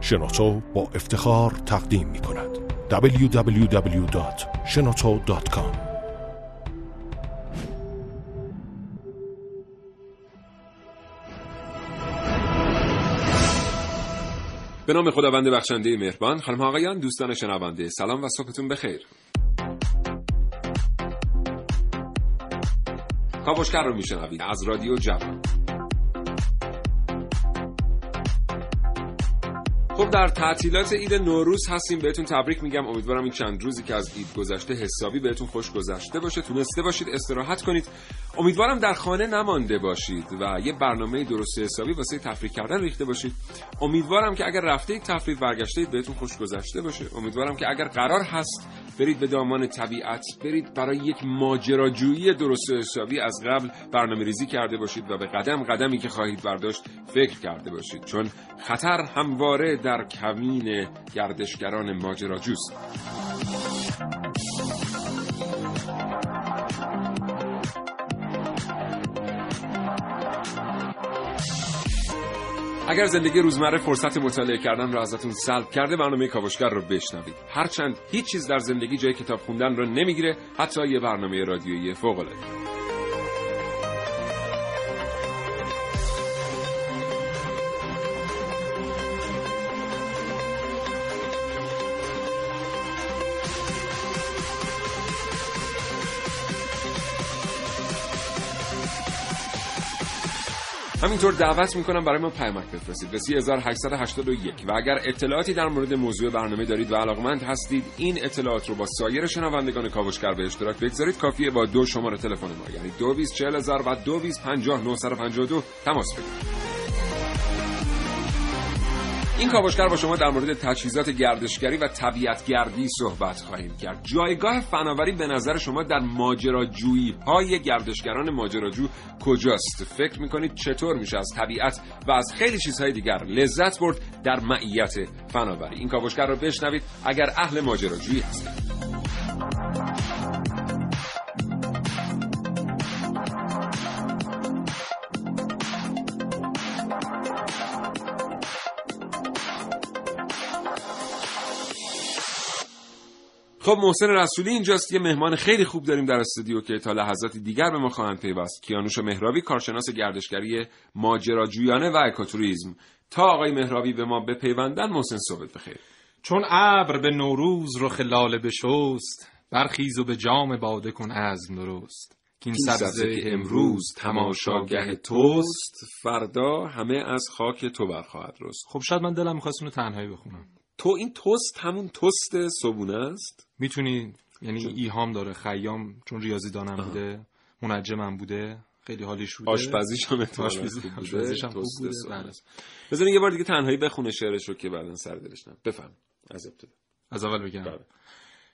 شنوتو با افتخار تقدیم می کند. www.shenoto.com به نام خداوند بخشنده مهربان خانم آقایان دوستان شنونده سلام و صبحتون بخیر. کاوشگر رو میشنوید از رادیو جوان. خب در تعطیلات عید نوروز هستیم. بهتون تبریک میگم. امیدوارم این چند روزی که از عید گذشته حسابی بهتون خوش گذشته باشه. تونسته باشید استراحت کنید. امیدوارم در خانه نمانده باشید و یه برنامه درست حسابی واسه تفریح کردن ریخته باشید. امیدوارم که اگر رفته تفریح برگشته بهتون خوش گذشته باشه. امیدوارم که اگر قرار هست برید به دامان طبیعت برید برای یک ماجراجویی درست حسابی. از قبل برنامه ریزی کرده باشید و به قدم قدمی که خواهید برداشت فکر کرده باشید چون خطر همواره در کمین گردشگران ماجراجوست. اگر زندگی روزمره فرصت مطالعه کردن را ازتون سلب کرده برنامه کاوشگر رو بشنوید. هرچند هیچ چیز در زندگی جای کتاب خوندن رو نمی‌گیره حتی یه برنامه رادیویی فوق العاده همینطور دعوت می‌کنم برای ما پیامک بفرستید. به 3881 و اگر اطلاعاتی در مورد موضوع برنامه دارید و علاقمند هستید این اطلاعات رو با سایر شنوندگان کاوشگر به اشتراک بگذارید. کافیه با دو شماره تلفن ما. یعنی 224000 و 2250 تماس بگیرید. این کاوشگر با شما در مورد تجهیزات گردشگری و طبیعتگردی صحبت خواهیم کرد. جایگاه فناوری به نظر شما در ماجراجویی های گردشگران ماجراجو کجاست؟ فکر می‌کنید چطور میشه از طبیعت و از خیلی چیزهای دیگر لذت برد در معیت فناوری؟ این کاوشگر رو بشنوید اگر اهل ماجراجویی هستید خب محسن رسولی اینجاست. یه مهمان خیلی خوب داریم در استودیو که تا لحظاتی دیگر به ما خواهند پیوست. کیانوش مهرابی کارشناس گردشگری ماجراجویانه و اکوتوریسم تا آقای مهرابی به ما بپیوندن محسن صحبت بخیر. چون ابر به نوروز رخ لاله بشست برخیز و به جام باده کن عزم درست. این سبزه که امروز تماشاگه توست فردا همه از خاک تو برخواهد رست. خب شاید من دلم می‌خواست اونو تنهایی بخونم. تو این توست همون توست صبونه است؟ می‌تونی یعنی ایهام داره خیام چون ریاضی دانم بوده منجمم بوده خیلی حالیش بوده. آشپزیش هم آشپزی هم خوب بوده. بله. بذارین یه بار دیگه تنهایی بخونه شعرش رو که بعدا سر دلش بفهم. از ابتدا. از اول بگم. بله.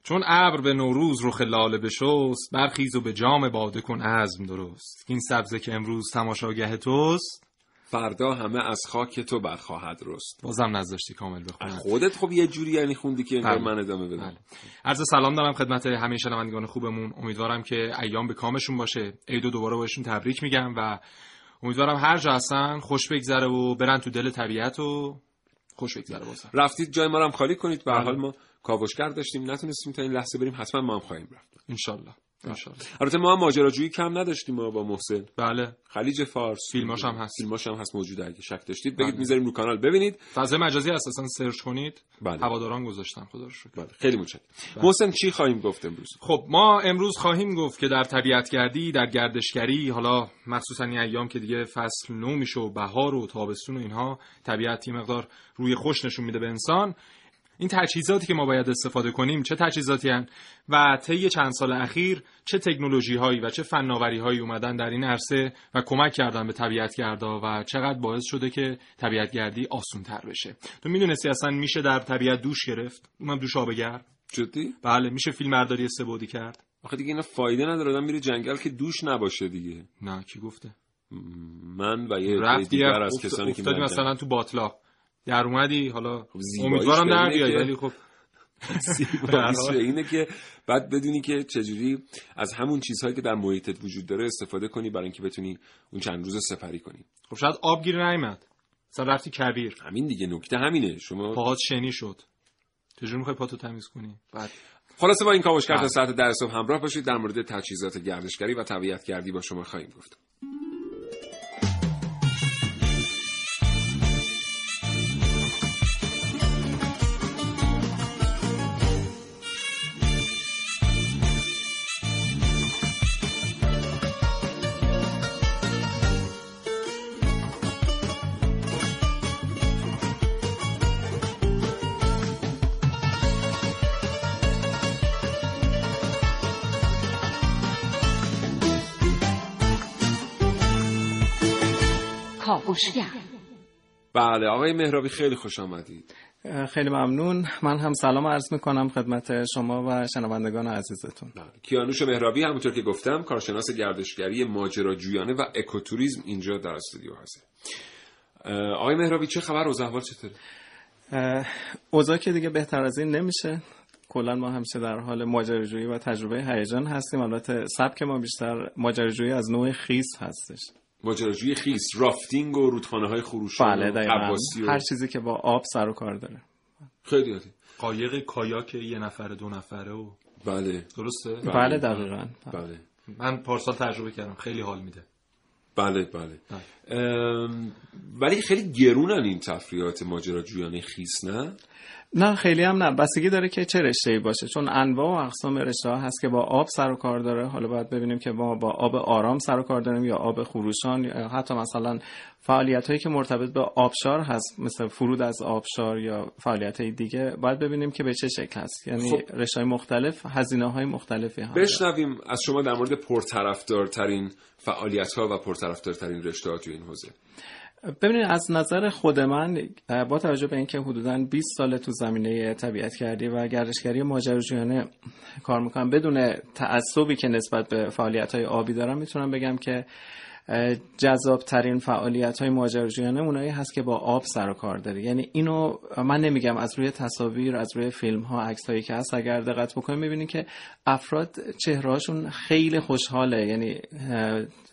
چون ابر به نوروز رخ لاله بشست برخیز و به جام باده کن عزم درست. این سبزه که امروز تماشاگه توست فردا همه از خاک تو برخواهد رست. بازم نذاشتی کامل بخونی. خودت خب یه جوری یعنی خوندی که انگار بله. من ادامه بدم. بله. عرض سلام دارم خدمت همه شنوندگان خوبمون. امیدوارم که ایام به کامشون باشه. عیدو دوباره بهشون تبریک میگم و امیدوارم هر جا هستن خوش بگذره و برن تو دل طبیعت و خوش بگذره واسه رفتید جای ما رو هم خالی کنید. به بله. حال ما کاوشگر داشتیم. نتونستیم تا این لحظه بریم. حتما ما هم خواهیم رفت. ان البته ما هم ماجراجویی کم نداشتیم ما با محسن. بله. خلیج فارس. فیلماش هم هست. فیلماش هم هست موجوده اگه شک داشتید. بگید بله. می‌ذاریم رو کانال ببینید. فضای مجازی اساسا سرچ کنید. بله. هواداران گذاشتن. خدا رو شکر. بله. خیلی متشکرم. بله. محسن چی خواهیم گفت امروز؟ خب ما امروز خواهیم گفت که در طبیعت گردی در گردشگری حالا مخصوصا این ایام که دیگه فصل نو میشه و بهار و تابستون و اینها طبیعت مقدار روی خوش نشون میده به انسان. این تجهیزاتی که ما باید استفاده کنیم چه تجهیزاتی هن؟ و طی چند سال اخیر چه تکنولوژی هایی و چه فناوری هایی اومدن در این عرصه و کمک کردن به طبیعتگردا و چقدر باعث شده که طبیعتگردی آسون تر بشه. تو می‌دونستی اصلا میشه در طبیعت دوش گرفت؟ اونم دوش آب گرم. جدی؟ بله میشه فیلم برداری سبودی کرد. آخه دیگه اینا فایده نداره آدم میره جنگل که دوش نباشه دیگه. نه کی گفته؟ من و یه دیگر از کسانی که مثلا تو باطلاق در اومدی حالا خب امیدوارم در بیای ولی خب اینه که بعد بدونی که چجوری از همون چیزهایی که در محیطت وجود داره استفاده کنی برای اینکه بتونی اون چند روز سپری کنی. خب شاید آب گیر نیامد مثلا رفتی کبیر. همین دیگه نکته همینه. شما پاهات شنی شد. چجوری می‌خوای پاتو تمیز کنی؟ بعد. خلاصه با این کاوشگر تا. ساعت در صبح همراه باشید. در مورد تجهیزات گردشگری و طبیعت گردی با شما خواهیم گفت. بله آقای مهرابی خیلی خوش آمدید. خیلی ممنون. من هم سلام عرض می‌کنم خدمت شما و شنوندگان عزیزتون. بله. کیانوش مهرابی همونطور که گفتم کارشناس گردشگری ماجراجویانه و اکوتوریسم اینجا در استودیو هست آقای مهرابی چه خبر؟ روز احوال چطوره؟ اوضاع که دیگه بهتر از این نمیشه. کلا ما همیشه در حال ماجراجویی و تجربه هیجان هستیم. البته سبک ما بیشتر ماجراجویی از نوع خیس هستش. ماجراجویی خیس رافتینگ و رودخانه های خروشان بله و هر چیزی که با آب سر و کار داره. خیلی عالی. قایق کایاک یه نفره دو نفره و بله. درسته؟ بله. دقیقا. بله. من پارسال تجربه کردم. خیلی حال میده. بله بله. ام، ولی خیلی گرونن این تفریحات ماجراجویانه خیس نه؟ نه خیلی هم نه. بستگی داره که چه رشته ای باشه. چون انواع و اقسام رشته ها هست که با آب سر و کار داره. حالا باید ببینیم که ما با آب آرام سر و کار داریم یا آب خروشان یا حتی مثلا فعالیت هایی که مرتبط به آبشار هست مثل فرود از آبشار یا فعالیت های دیگه باید ببینیم که به چه شکل هست. یعنی خب. رشته های مختلف هزینه های مختلفی هم داره. بشنویم از شما در مورد پرطرفدارترین فعالیت ها و پرطرفدارترین رشته ها تو این حوزه. ببینید از نظر خود من با توجه به اینکه حدودا 20 سال تو زمینه طبیعت کردی و گردشگری ماجراجویانه کار می‌کنم بدون تعصبی که نسبت به فعالیت های آبی دارم می‌تونم بگم که جذاب ترین فعالیت های ماجراجویانه اونایی هست که با آب سر و کار داره. یعنی اینو من نمیگم از روی تصاویر از روی فیلم ها عکس هایی که هست اگر دقت بکنید می‌بینید که افراد چهرهاشون خیلی خوشحاله. یعنی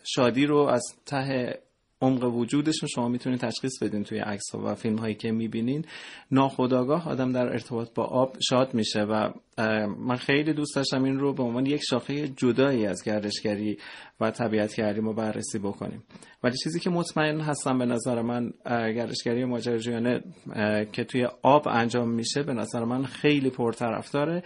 شادی رو از ته عمق وجودشون شما می‌تونید تشخیص بدین توی عکس و فیلم هایی که می‌بینین. ناخداگاه آدم در ارتباط با آب شاد میشه و من خیلی دوست داشتم این رو به عنوان یک شاخه جدایی از گردشگری و طبیعت گردی ما بررسی بکنیم. ولی چیزی که مطمئن هستم به نظر من گردشگری ماجراجویانه که توی آب انجام میشه به نظر من خیلی پرطرفداره.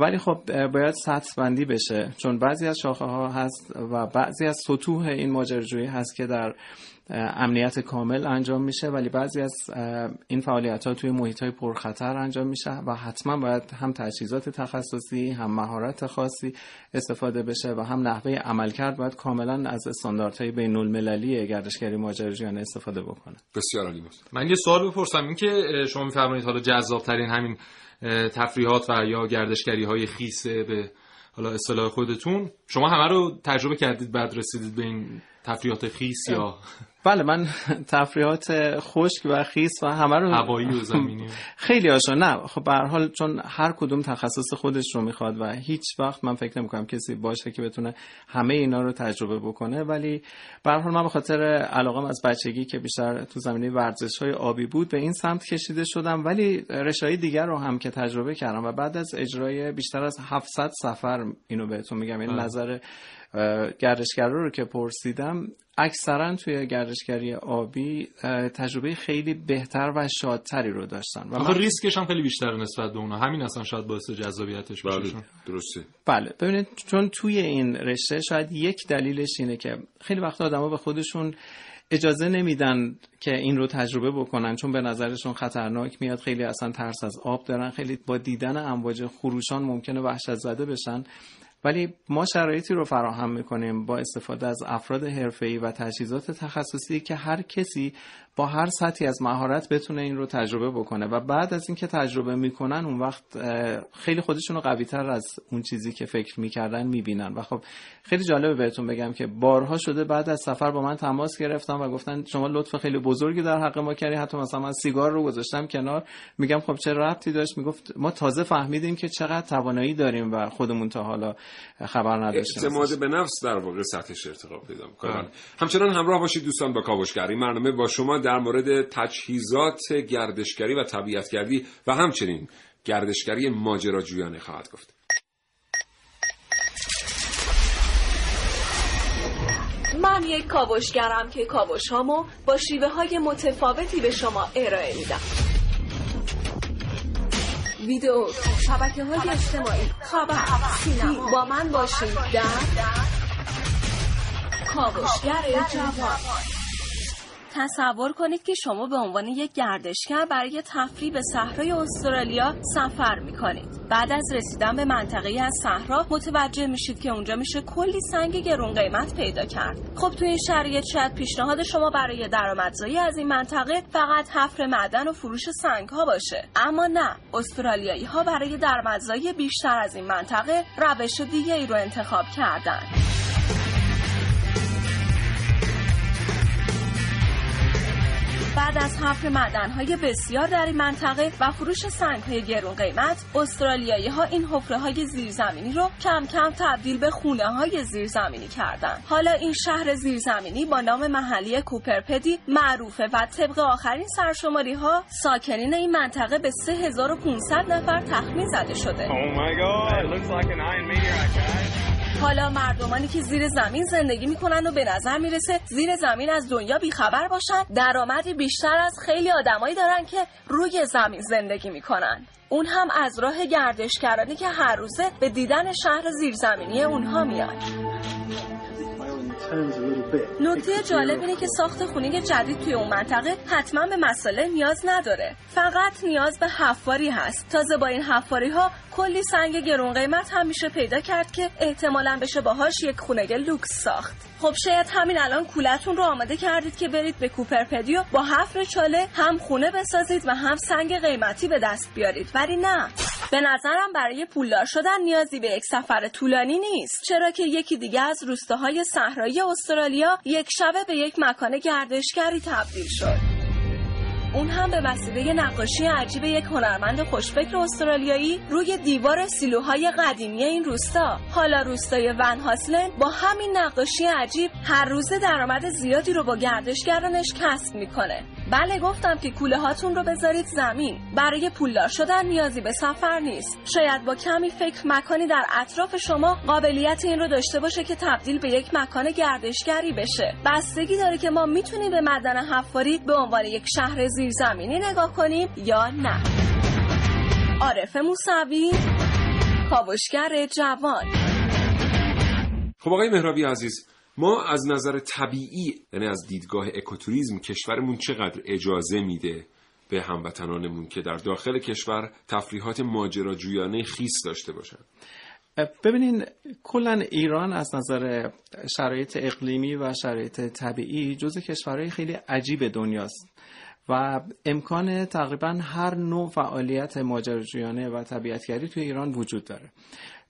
ولی خب باید سطح بندی بشه. چون بعضی از شاخه ها هست و بعضی از سطوح این ماجراجویی هست که در امنیت کامل انجام میشه ولی بعضی از این فعالیت ها توی محیط های پرخطر انجام میشه و حتما باید هم تجهیزات تخصصی هم مهارت خاصی استفاده بشه و هم نحوه عملکرد باید کاملا از استانداردهای بین المللی گردشگری ماجراجویانه استفاده بکنه. بسیار عالی بود. من یه سوال بپرسم این که شما میفرمایید حالا جذاب ترین همین تفریحات و یا گردشگری های خیسه به حالا اصطلاح خودتون شما همه رو تجربه کردید بعد رسیدید به این تفریحات خیس یا بله من تفریحات خشک و خیس و همه رو هوایی و زمینی. خیلی هاشو نه خب به هر حال چون هر کدوم تخصص خودش رو می‌خواد و هیچ وقت من فکر نمی‌کنم کسی باشه که بتونه همه اینا رو تجربه بکنه. ولی به هر حال من به خاطر علاقم از بچگی که بیشتر تو زمینه ورزش های آبی بود به این سمت کشیده شدم. ولی رشای دیگر رو هم که تجربه کردم و بعد از اجرای بیشتر از 700 سفر اینو بهتون میگم. این بله. نظر گردشگرا رو که پرسیدم اکثرا توی گردشگری آبی تجربه خیلی بهتر و شادتری رو داشتن. و من ریسکش هم خیلی بیشتر نسبت به اونا. همین اصلا شاید باعث جذابیتش بشه بله درسته. بله ببینید چون توی این رشته شاید یک دلیلش اینه که خیلی وقت آدما به خودشون اجازه نمیدن که این رو تجربه بکنن چون به نظرشون خطرناک میاد خیلی اصلا ترس از آب دارن خیلی با دیدن امواج خروشان ممکنه وحشت زده بشن. ولی ما شرایطی رو فراهم می‌کنیم با استفاده از افراد حرفه‌ای و تجهیزات تخصصی که هر کسی با هر سطحی از مهارت بتونه این رو تجربه بکنه. و بعد از اینکه تجربه می‌کنن اون وقت خیلی خودشون رو قوی تر از اون چیزی که فکر می‌کردن می‌بینن. و خب خیلی جالبه بهتون بگم که بارها شده بعد از سفر با من تماس گرفتن و گفتن شما لطف خیلی بزرگی در حق ما کردی. حتی مثلا من سیگار رو گذاشتم کنار. میگم خب چه ربطی داشت؟ می‌گفت ما تازه فهمیدیم که چقدر توانایی داریم و خودمون تا حالا خبر نداشتیم اعتماد به نفس در واقع سطحش ارتقا پیدا می‌کنه. بله. همچنان همراه باشید دوستان با کاوشگر این برنامه با شما در مورد تجهیزات گردشگری و طبیعتگردی و همچنین گردشگری ماجراجویانه خواهد گفت. من یک کاوشگرم که کاوش هامو با شیوه های متفاوتی به شما ارائه میدم. ویدیو. شبکه های اجتماعی. خبر. سینما با من باشید. در. کاوشگر جوان. تصور کنید که شما به عنوان یک گردشگر برای تفریح به صحرای استرالیا سفر می کنید. بعد از رسیدن به منطقه از صحرا متوجه میشید که اونجا میشه کلی سنگ گرون قیمت پیدا کرد. خب تو این شرایط شاید پیشنهاد شما برای درآمدزایی از این منطقه فقط حفر معدن و فروش سنگ ها باشه. اما نه، استرالیایی ها برای درآمدزایی بیشتر از این منطقه روش دیگه ای رو انتخاب کردن. بعد از حفر معدنهای بسیار در این منطقه و فروش سنگهای گرون قیمت استرالیایی ها این حفره های زیرزمینی رو کم کم تبدیل به خونه های زیرزمینی کردن حالا این شهر زیرزمینی با نام محلی کوپرپدی معروفه و طبق آخرین سرشماری ها ساکنین این منطقه به 3500 نفر تخمین زده شده. حالا مردمانی که زیر زمین زندگی می‌کنن و به نظر می‌رسه زیر زمین از دنیا بیخبر باشن درآمدی بیشتر از خیلی آدمایی دارن که روی زمین زندگی می‌کنن. اون هم از راه گردشگرانی که هر روزه به دیدن شهر زیرزمینی اونها میاد. نکته جالب اینه که ساخت خونه جدید توی اون منطقه حتما به مسئله نیاز نداره. فقط نیاز به حفاری هست. تازه با این حفاری ها کلی سنگ گرون قیمت هم میشه پیدا کرد که احتمالا بشه باهاش یک خونه لوکس ساخت. خب شاید همین الان کولتون رو آماده کردید که برید به کوپرپدیو با حفر چاله هم خونه بسازید و هم سنگ قیمتی به دست بیارید. ولی نه. به نظرم برای پولدار شدن نیازی به یک سفر طولانی نیست. چرا که یکی دیگه از روستاهای صحرایی استرالیا یک شبه به یک مکان گردشگری تبدیل شد. اون هم به وسیله نقاشی عجیب یک هنرمند خوشفکر استرالیایی روی دیوار سیلوهای قدیمی این روستا. حالا روستای ون هاسلن با همین نقاشی عجیب هر روزه درآمد زیادی رو با گردشگرانش کسب می‌کنه. بله گفتم که کوله هاتون رو بذارید زمین. برای پولدار شدن نیازی به سفر نیست. شاید با کمی فکر مکانی در اطراف شما قابلیت این رو داشته باشه که تبدیل به یک مکان گردشگری بشه. بستگی داره که ما می‌تونیم به مدن حفاری به عنوان یک شهر زیرزمینی نگاه کنیم یا نه. عارف موسوی کاوشگر جوان. خب آقای مهرابی عزیز ما از نظر طبیعی یعنی از دیدگاه اکوتوریزم کشورمون چقدر اجازه میده به هموطنانمون که در داخل کشور تفریحات ماجراجویانه خیس داشته باشن؟ ببینین کلا ایران از نظر شرایط اقلیمی و شرایط طبیعی جز کشورهای خیلی عجیب دنیاست و امکان تقریبا هر نوع فعالیت ماجراجویانه و طبیعتگری توی ایران وجود داره.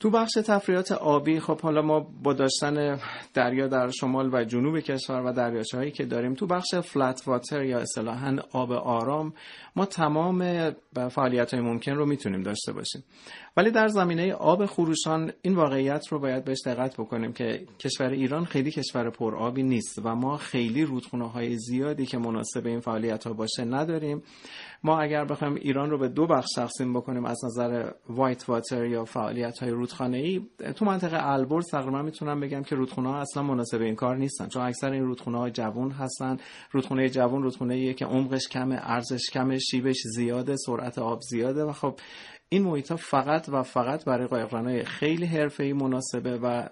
تو بخش تفریحات آبی خب حالا ما با داشتن دریا در شمال و جنوب کشور و دریاچه هایی که داریم تو بخش فلت واتر یا اصطلاحا آب آرام ما تمام فعالیت های ممکن رو می‌تونیم داشته باشیم. ولی در زمینه آب خروشان این واقعیت رو باید بهش دقت بکنیم که کشور ایران خیلی کشور پر آبی نیست و ما خیلی رودخونه های زیادی که مناسب این فعالیت ها باشه نداریم. ما اگر بخوایم ایران رو به دو بخش تقسیم بکنیم از نظر وایت واتر یا فعالیت های رودخانه ای تو منطقه البرز تقریبا می‌تونم بگم که رودخونه ها اصلا مناسب این کار نیستن چون اکثر این رودخونه های جوون هستن. رودخونه جوون رودخونه ایه که عمقش کمه ارزش کمه شیبش زیاده سرعت آب زیاده و خب این محیط ها فقط و فقت برای قایقرانای خیلی حرفه‌ای مناسبه و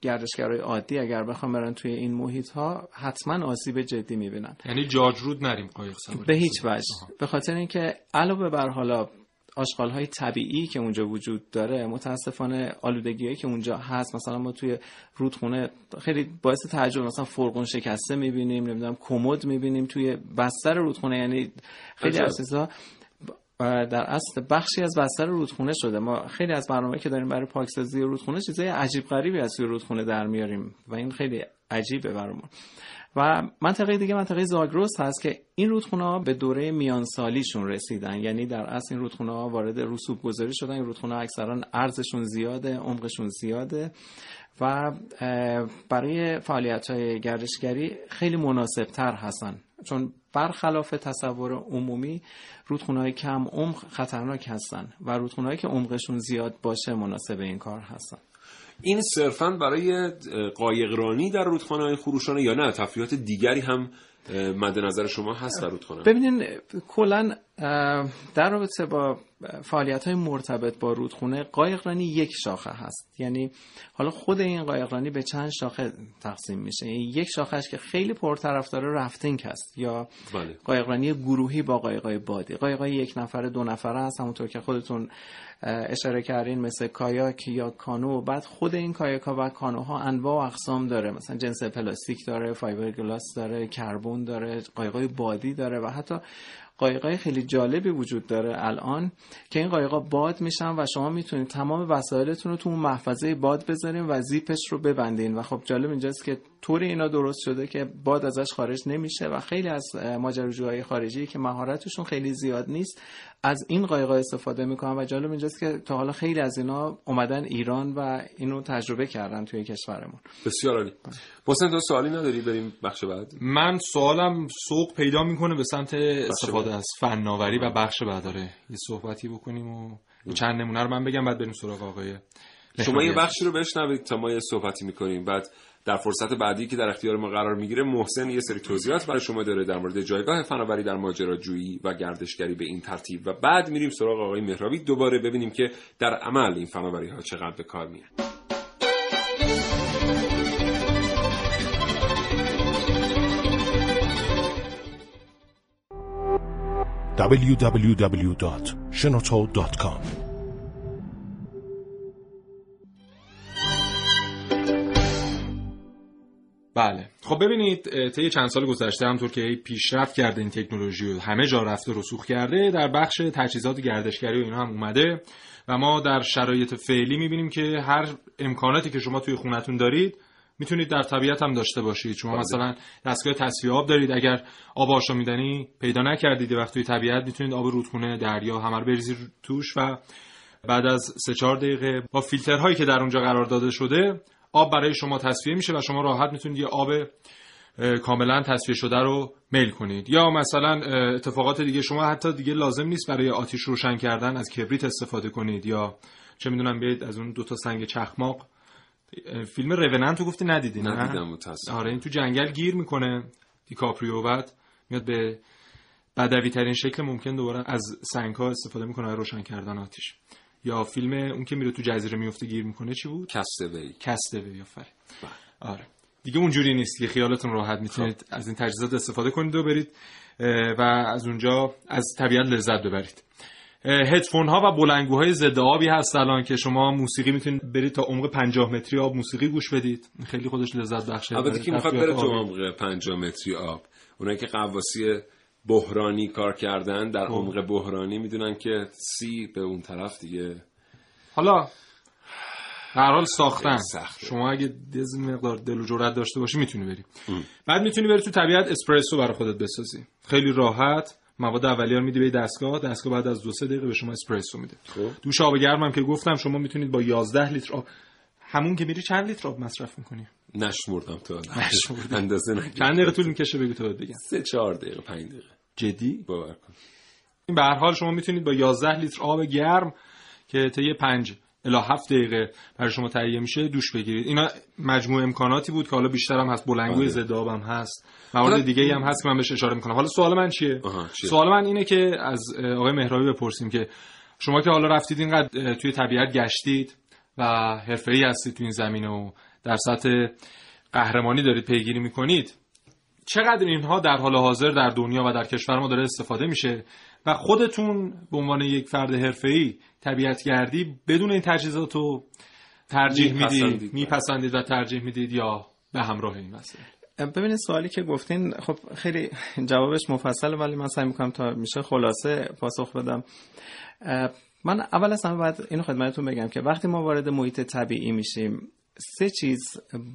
گردشگرای عادی اگر بخوام برن توی این محیط ها حتما آسیب جدی می‌بینن. یعنی جاجرود نریم قایق سواری. به هیچ وجه. به خاطر اینکه علاوه بر حالا آشغال های طبیعی که اونجا وجود داره متاسفانه آلودگی که اونجا هست. مثلا ما توی رودخونه خیلی باعث تعجب مثلا فرقون شکسته می‌بینیم نمی‌دونم کمد می‌بینیم توی بستر رودخونه. یعنی خیلی اساسا در اصل بخشی از بستر رودخونه شده. ما خیلی از برنامه که داریم برای پاکسازی رودخونه چیزای عجیب غریبی از توی رودخونه در میاریم و این خیلی عجیبه برامون. و منطقه دیگه منطقه زاگرس هست که این رودخونه ها به دوره میانسالیشون رسیدن. یعنی در اصل این رودخونه ها وارد رسوب گذاری شدن. این رودخونه ها اکثرا ارزشون زیاده عمقشون زیاده و برای فعالیت های گردشگری خیلی مناسب تر هستن. چون برخلاف تصور عمومی رودخونه های کم عمق خطرناک هستن و رودخونه که عمقشون زیاد باشه مناسب این کار هستن. این صرفا برای قایقرانی در رودخانه های خروشانه یا نه؟ تفریحات دیگری هم مد نظر شما هست در رودخانه. ببینین کلا در رابطه با فعالیت های مرتبط با رودخونه قایقرانی یک شاخه هست. یعنی حالا خود این قایقرانی به چند شاخه تقسیم میشه. یعنی یک شاخهش که خیلی پرطرفدار رفتینگ هست یا بله. قایقرانی گروهی با قایقای بادی. قایقای یک نفره دو نفره هست. همونطور که خودتون اشاره کردین مثل کایاک یا کانو. بعد خود این کایاک ها و کانوها انواع و اقسام داره. مثلا جنس پلاستیک داره فایبر گلاس داره کربن داره قایقای بادی داره و حتی قایقای خیلی جالبی وجود داره الان که این قایقا باد میشن و شما می‌تونید تمام وسایلتون رو تو اون محفظه باد بذارین و زیپش رو ببندین. و خب جالب اینجاست که طوری اینا درست شده که باد ازش خارج نمیشه و خیلی از ماجراجوهای خارجی که مهارتشون خیلی زیاد نیست از این قایقا استفاده می‌کنن و جالب اینجاست که تا حالا خیلی از اینا اومدن ایران و اینو تجربه کردن توی کشورمون. بسیار عالی. حسین تو سوالی نداری؟ بریم بخش بعد. من سوالم سوق پیدا می‌کنه به سمت استفاده از فناوری و بخش بعد. داره یه صحبتی بکنیم و چند نمونه رو من بگم بعد بریم سراغ آقای شما یه بخشی رو بشنوید تا ما یه صحبتی می‌کنیم. بعد در فرصت بعدی که در اختیار ما قرار می‌گیره محسن یه سری توضیحات برای شما داره در مورد جایگاه فناوری در ماجراجویی و گردشگری به این ترتیب. و بعد میریم سراغ آقای مهرابی دوباره ببینیم که در عمل این فناوری ها چقدر به کار میاد www.shenoto.com بله خب ببینید طی چند سال گذشته همطور که پیشرفت کرده این تکنولوژی و همه جا رفته رسوخ کرده در بخش تجهیزات گردشگری و اینا هم اومده و ما در شرایط فعلی می‌بینیم که هر امکاناتی که شما توی خونتون دارید می‌تونید در طبیعت هم داشته باشید شما بله. مثلا دستگاه تصفیه آب دارید اگر آب آشامیدنی پیدا نکردید وقتی توی طبیعت می‌تونید آب رودخونه دریا همه بریزید توش و بعد از سه چهار دقیقه با فیلترهایی که در اونجا قرار داده شده آب برای شما تصفیه میشه و شما راحت می‌تونید یه آب کاملا تصفیه شده رو میل کنید. یا مثلا اتفاقات دیگه شما حتی دیگه لازم نیست برای آتیش روشن کردن از کبریت استفاده کنید یا چه می‌دونم بیاید از اون دو تا سنگ چخماق. فیلم روننت تو گفتی ندیدی نه؟ ندیدم آره این تو جنگل گیر می‌کنه دیکاپریو بعد میاد به بدوی ترین شکل ممکن دوباره از سنگ ها استفاده می‌کنه روشن کردن آتیش. یا فیلم اون که میره تو جزیره میفته گیر می‌کنه چی بود؟ کستوی کستوی آفرین. بله. آره. دیگه اونجوری نیست که خیالتون راحت می‌تونید خب. از این تجهیزات استفاده کنید و برید و از اونجا از طبیعت لذت ببرید. هدفون ها و بلنگوهای ضد آبی هست الان که شما موسیقی می‌تونید برید تا عمق 50 متری آب موسیقی گوش بدید. خیلی خودش لذت بخشه. البته که می‌خواد بره تو عمق 50 متری آب؟ اونایی که قواسی بحرانی کار کردن در خب. عمق بحرانی می‌دونن که سی به اون طرف دیگه. حالا هر حال ساختن. شما اگه دز مقدار دل و جرأت داشته باشی می‌تونی بری. بعد می‌تونی بری تو طبیعت اسپرسو برای خودت بسازی. خیلی راحت. مواد اولیه رو میدی به دستگاه. دستگاه بعد از دو سه دقیقه به شما اسپرسو میده. خب. دوش آب گرم هم که گفتم شما می‌تونید با 11 لیتر آب همون که میری چند لیتر آب مصرف می‌کنی؟ نشمردم تو. اندازه نگیرم. چند دقیقه طول می‌کشه بگو تو بگم سه چهار دقیقه پنج دقیقه. جدی؟ باور کن. این به هر حال شما می‌تونید با 11 لیتر آب گرم که طی 5 الی 7 دقیقه برای شما تهیه میشه دوش بگیرید. اینا مجموع امکاناتی بود که حالا بیشتر هم هست. بلنگوی بله. ضد هم هست. موارد دیگه هم هست که من بهش اشاره می‌کنم. حالا سوال من چیه؟, چیه؟ سوال من اینه که از آقای مهرابی بپرسیم که شما که حالا رفتید اینقدر توی طبیعت گشتید و حرفه‌ای هستید تو این زمینه و در سطح قهرمانی دارید پیگیری می‌کنید. چقدر اینها در حال حاضر در دنیا و در کشور ما داره استفاده میشه و خودتون به عنوان یک فرد حرفه‌ای طبیعت گردی بدون این تجهیزات رو ترجیح می‌دید میپسندید. و ترجیح می‌دید یا به همراه این مسئله؟ ببینید سوالی که گفتین خب خیلی جوابش مفصل ولی من سعی می‌کنم تا میشه خلاصه پاسخ بدم. من اول از همه باید اینو خدمتتون بگم که وقتی ما وارد محیط طبیعی میشیم سه چیز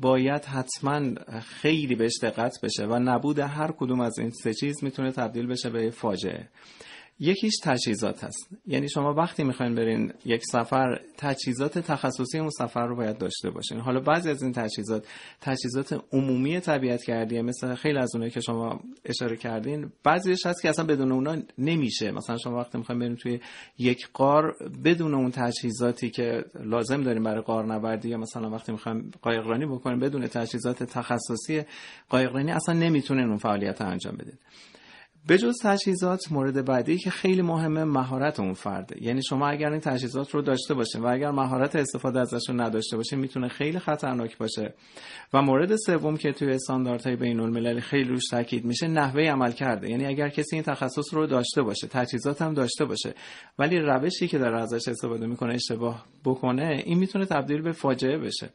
باید حتما خیلی بهش دقت بشه و نبود هر کدوم از این سه چیز می‌تونه تبدیل بشه به فاجعه. یکیش تجهیزات هست یعنی شما وقتی می‌خواین برین یک سفر تجهیزات تخصصی اون سفر رو باید داشته باشین. حالا بعضی از این تجهیزات تجهیزات عمومی طبیعت کردیه مثل خیلی از اونایی که شما اشاره کردین بعضیش هست که اصلا بدون اونا نمیشه. مثلا شما وقتی می‌خواین برین توی یک قار بدون اون تجهیزاتی که لازم داریم برای قارنوردی یا مثلا وقتی می‌خوایم قایقرانی بکنیم بدون تجهیزات تخصصی قایقرانی اصلا نمی‌تونین اون فعالیت انجام بدین. به جز تجهیزات مورد بعدی که خیلی مهمه مهارت اون فرده. یعنی شما اگر این تجهیزات رو داشته باشین و اگر مهارت استفاده ازش رو نداشته باشین می‌تونه خیلی خطرناک باشه. و مورد سوم که توی استانداردهای بین المللی خیلی روش تاکید میشه نحوه عمل کرده. یعنی اگر کسی این تخصص رو داشته باشه تجهیزات هم داشته باشه ولی روشی که داره ازش استفاده می‌کنه اشتباه بکنه این می‌تونه تبدیل به فاجعه بشه.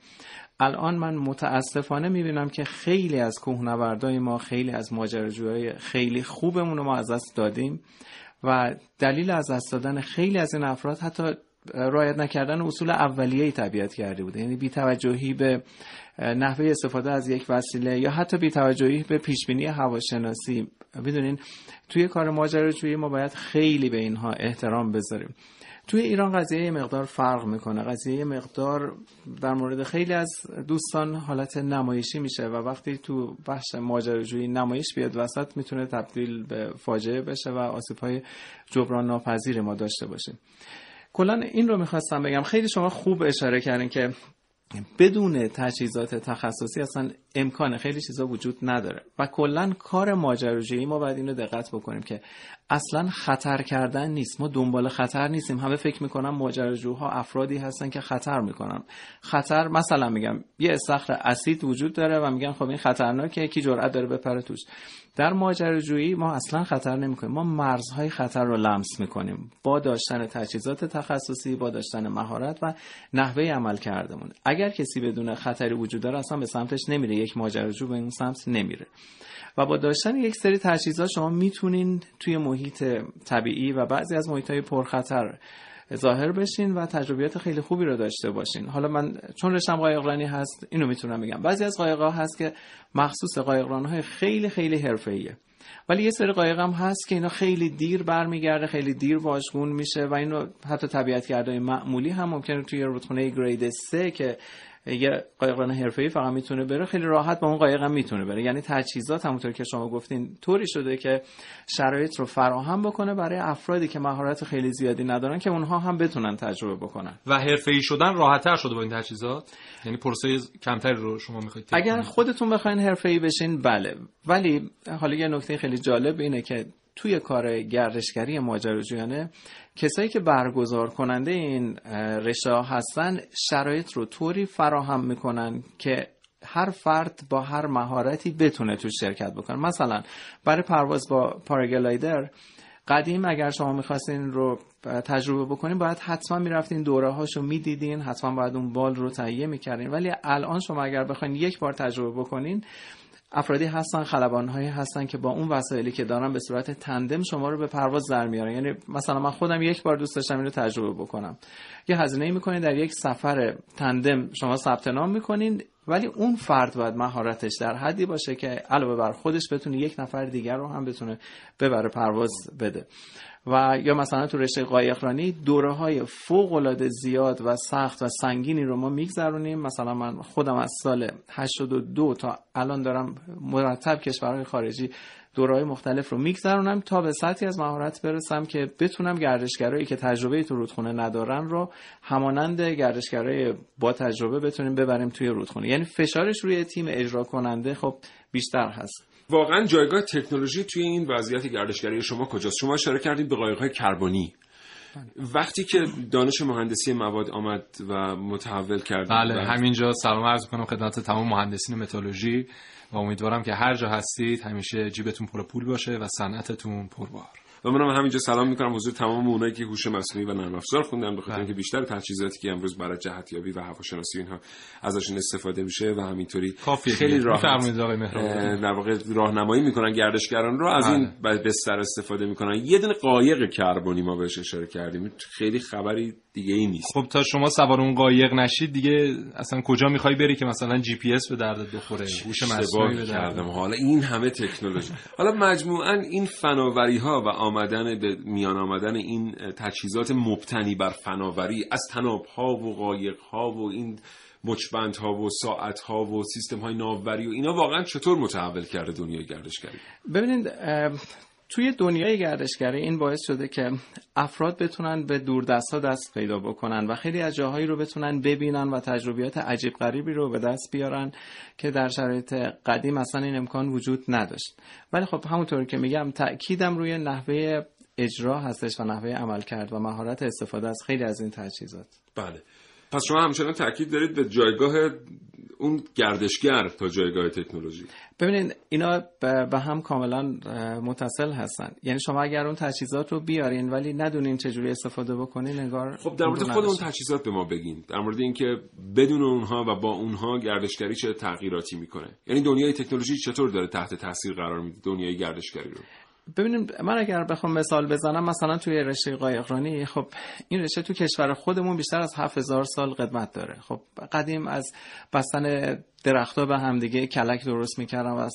الان من متاسفانه می‌بینم که خیلی از کوهنوردای ما خیلی از ماجراجوهای خیلی خوبمون رو ما از دست دادیم و دلیل از دست دادن خیلی از این افراد حتی رعایت نکردن اصول اولیه طبیعت کرده بوده. یعنی بیتوجهی به نحوه استفاده از یک وسیله یا حتی بیتوجهی به پیشبینی هواشناسی. بدونین توی کار ماجراجویی ما باید خیلی به اینها احترام بذاریم. توی ایران قضیه یه مقدار فرق می‌کنه. قضیه یه مقدار در مورد خیلی از دوستان حالت نمایشی میشه و وقتی تو بخش ماجراجویی نمایش بیاد وسط می‌تونه تبدیل به فاجعه بشه و آسیب های جبران ناپذیر ما داشته باشیم. کلا این رو می‌خواستم بگم. خیلی شما خوب اشاره کردین که بدون تجهیزات تخصصی اصلا امکان خیلی چیزا وجود نداره و کلا کار ماجراجویی ما باید اینو دقت بکنیم که اصلا خطر کردن نیست. ما دنبال خطر نیستیم. همه فکر می‌کنن ماجراجوها افرادی هستن که خطر می‌کنن. خطر مثلا میگم یه استخر اسید وجود داره و میگن خب این خطرناکه کی جرأت داره بپره توش. در ماجراجویی ما اصلا خطر نمی‌کنیم. ما مرزهای خطر رو لمس می‌کنیم. با داشتن تجهیزات تخصصی با داشتن مهارت و نحوه عمل کردمون. اگر کسی بدون خطری وجود داره اصلا به سمتش نمیره. یک ماجراجو به اون سمت نمیره. و با داشتن یک سری تجهیزات شما می‌تونین توی محیط طبیعی و بعضی از محیط های پرخطر ظاهر بشین و تجربیات خیلی خوبی رو داشته باشین. حالا من چون رشتم قایقرانی هست اینو می‌تونم بگم. بعضی از قایق‌ها هست که مخصوص های خیلی خیلی حرفه‌ایه. ولی یه سری قایق هم هست که اینا خیلی دیر برمیگرده خیلی دیر واژگون میشه و اینو حتی طبیعت معمولی هم ممکنه توی رودخونه گرید 3 که یه قایقران حرفه‌ای فقط می‌تونه بره. خیلی راحت با اون قایق هم می‌تونه بره. یعنی تجهیزات همونطور که شما گفتین طوری شده که شرایط رو فراهم بکنه برای افرادی که مهارت خیلی زیادی ندارن که اونها هم بتونن تجربه بکنن. و حرفه‌ای شدن راحت‌تر شده با این تجهیزات؟ یعنی پروسه کمتری رو شما می‌خواید اگر خودتون بخواین حرفه‌ای بشین بله. ولی حالا یه نکته خیلی جالب اینه که توی کار گردشگری ماجراجویانه کسایی که برگزار کننده این رشته هستن شرایط رو طوری فراهم می‌کنن که هر فرد با هر مهارتی بتونه تو شرکت بکنه. مثلا برای پرواز با پارگلایدر قدیم اگر شما می‌خواستین رو تجربه بکنین باید حتما می‌رفتین دوره هاشو می‌دیدین حتما باید اون بال رو تهیه می‌کردین. ولی الان شما اگر بخواین یک بار تجربه بکنین افرادی هستن خلبانهایی هستن که با اون وسایلی که دارن به صورت تندم شما رو به پرواز در میارن. یعنی مثلا من خودم یک بار دوست داشتم اینو تجربه بکنم. یه هزینه می‌کنین در یک سفر تندم شما ثبت نام می‌کنین. ولی اون فرد باید مهارتش در حدی باشه که علاوه بر خودش بتونه یک نفر دیگر رو هم بتونه ببره پرواز بده. و یا مثلا تو رشته قایقرانی دوره های فوق العاده زیاد و سخت و سنگینی رو ما میگذرونیم. مثلا من خودم از سال 82 تا الان دارم مرتب کشورهای خارجی دوره های مختلف رو میگذرونم تا به سطحی از مهارت برسم که بتونم گردشگرایی که تجربه تو رودخونه ندارن رو همانند گردشگرای با تجربه بتونیم ببریم توی رودخونه. یعنی فشارش روی تیم اجرا کننده خب بیشتر هست. واقعا جایگاه تکنولوژی توی این وضعیت گردشگری شما کجاست؟ شما اشاره کردید به قایق‌های کربنی. وقتی که دانش مهندسی مواد آمد و متحول کرد بله همینجا سلام عرض کنم خدمت تمام مهندسین متالورژی و امیدوارم که هر جا هستید همیشه جیبتون پر پول باشه و صنعتتون پربار و منم همینجا سلام می‌کنم حضور تمام اونایی که هوش مصنوعی و نرم افزار خوندن. به خاطر بله. اینکه بیشتر تجهیزاتی که امروز برای جهتیابی و هواشناسی اینها ازشون استفاده میشه و همینطوری خیلی راحت در واقع راهنمایی می‌کنن گردشگران رو. از این بله. بستر استفاده می‌کنن. یه دونه قایق کربنی ما بهش اشاره کردیم. خیلی خبری دیگه ای نیست. خب تا شما سوار اون قایق نشید دیگه اصلا کجا می‌خوای بری که مثلا جی پی اس به درد بخوره؟ هوش مصنوعی به حالا این همه تکنولوژی. حالا مجموعا این فناوری ها و آمدن به میان آمدن این تجهیزات مبتنی بر فناوری از تناب ها و قایق ها و این مچبند ها و ساعت ها و سیستم های ناوبری و اینا واقعا چطور متحول کرده دنیای گردشگری؟ ببینید توی دنیای گردشگری این باعث شده که افراد بتونن به ها دست پیدا بکنن و خیلی از جاهایی رو بتونن ببینن و تجربیات عجیب غریبی رو به دست بیارن که در شرایط قدیم اصلا این امکان وجود نداشت. ولی خب همونطور که میگم تأکیدم روی نحوه اجرا هستش و نحوه عمل کرد و مهارت استفاده از خیلی از این تجهیزات. بله. پس شما همچنان تاکید دارید به جایگاه اون گردشگر تا جایگاه تکنولوژی. ببینید اینا به هم کاملا متصل هستن. یعنی شما اگر اون تجهیزات رو بیارین ولی ندونین چجوری استفاده بکنین انگار خب در مورد خود اون تجهیزات به ما بگین. در مورد اینکه بدون اونها و با اونها گردشگری چه تغییراتی می‌کنه. یعنی دنیای تکنولوژی چطور داره تحت تاثیر قرار میده؟ دنیای گردشگری رو. ببینیم من اگر بخوام مثال بزنم مثلا توی رشته قایقرانی خب این رشته تو کشور خودمون بیشتر از 7000 سال قدمت داره. خب قدیم از بستن درختها به همدیگه کلک درست می‌کردن و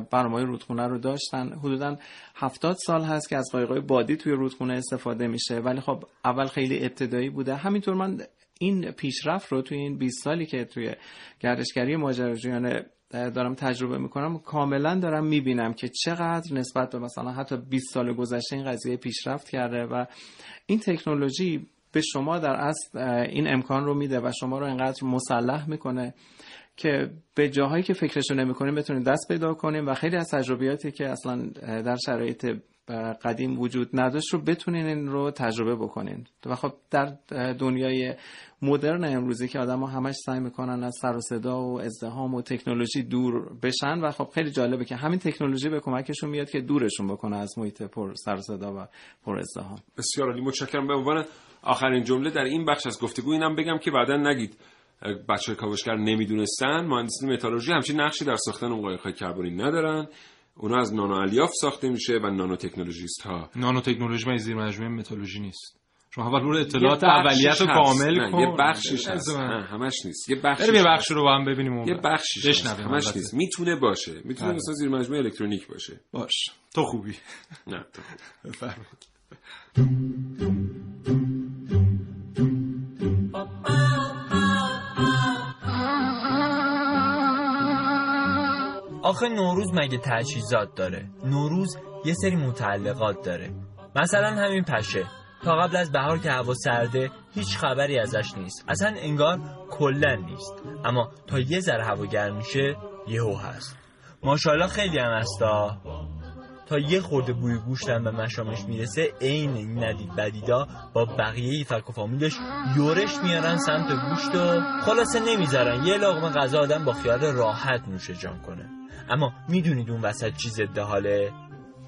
برنامه رودخونه رو داشتن. حدودا 70 سال هست که از قایقای بادی توی رودخونه استفاده میشه. ولی خب اول خیلی ابتدایی بوده. همینطور من این پیشرفت رو توی این 20 سالی که توی گردشگری ماجراجویانه دارم تجربه می‌کنم. کاملا دارم می‌بینم که چقدر نسبت به مثلا حتی 20 سال گذشته این قضیه پیشرفت کرده و این تکنولوژی به شما در اصل این امکان رو میده و شما رو اینقدر مسلح می‌کنه که به جاهایی که فکرشو نمی‌کنیم بتونید دست پیدا کنیم و خیلی از تجربیاتی که اصلا در شرایط قدیم وجود نداشت رو بتونین این رو تجربه بکنین. و خب در دنیای مدرن امروزی که آدم ها همش سعی می‌کنن از سر و صدا و ازدهام و تکنولوژی دور بشن و خب خیلی جالبه که همین تکنولوژی به کمکشون میاد که دورشون بکنه از محیط پر سر و صدا و پر ازدهام بسیار عالی. متشکرم. به عنوان آخرین جمله در این بخش از گفتگو اینم بگم که بعدا نگید. بچه کاوشگر نمی‌دونستن مهندسی متالورژی همچین نقشی در ساختن اون قایق‌های کربنی ندارن. اونا از نانو الیاف ساخته میشه و نانو تکنولوژیست ها نانو تکنولوژی من زیر مجموعه متالورژی نیست؟ شما اول رو اطلاعات اولیت رو کامل کن یه بخشش هست. نه همش نیست. یه بخشش یه بخش رو با هم ببینیم یه بخشش هست. همش نیست. می‌تونه باشه. می‌تونه بله. مثلا زیر مجموعه الکترونیک باشه. باش. تو خوبی. نه تو آخه نوروز مگه تجهیزات داره؟ نوروز یه سری متعلقات داره. مثلا همین پشه. تا قبل از بهار که هوا سرده هیچ خبری ازش نیست. اصلا انگار کلا نیست. اما تا یه ذره هوا گرم میشه یهو هست. ماشاءالله خیلی هم هستا. تا یه خورده بوی گوشتن به مشامش می‌رسه عین این ندید بدیدا با بقیه فک و فامیلش یورش میارن سمت گوشت و خلاصه نمی‌ذارن. یه لغمه غذا آدم با خیال راحت نوش جان کنه. اما می‌دونید اون وسط چی ضد حاله؟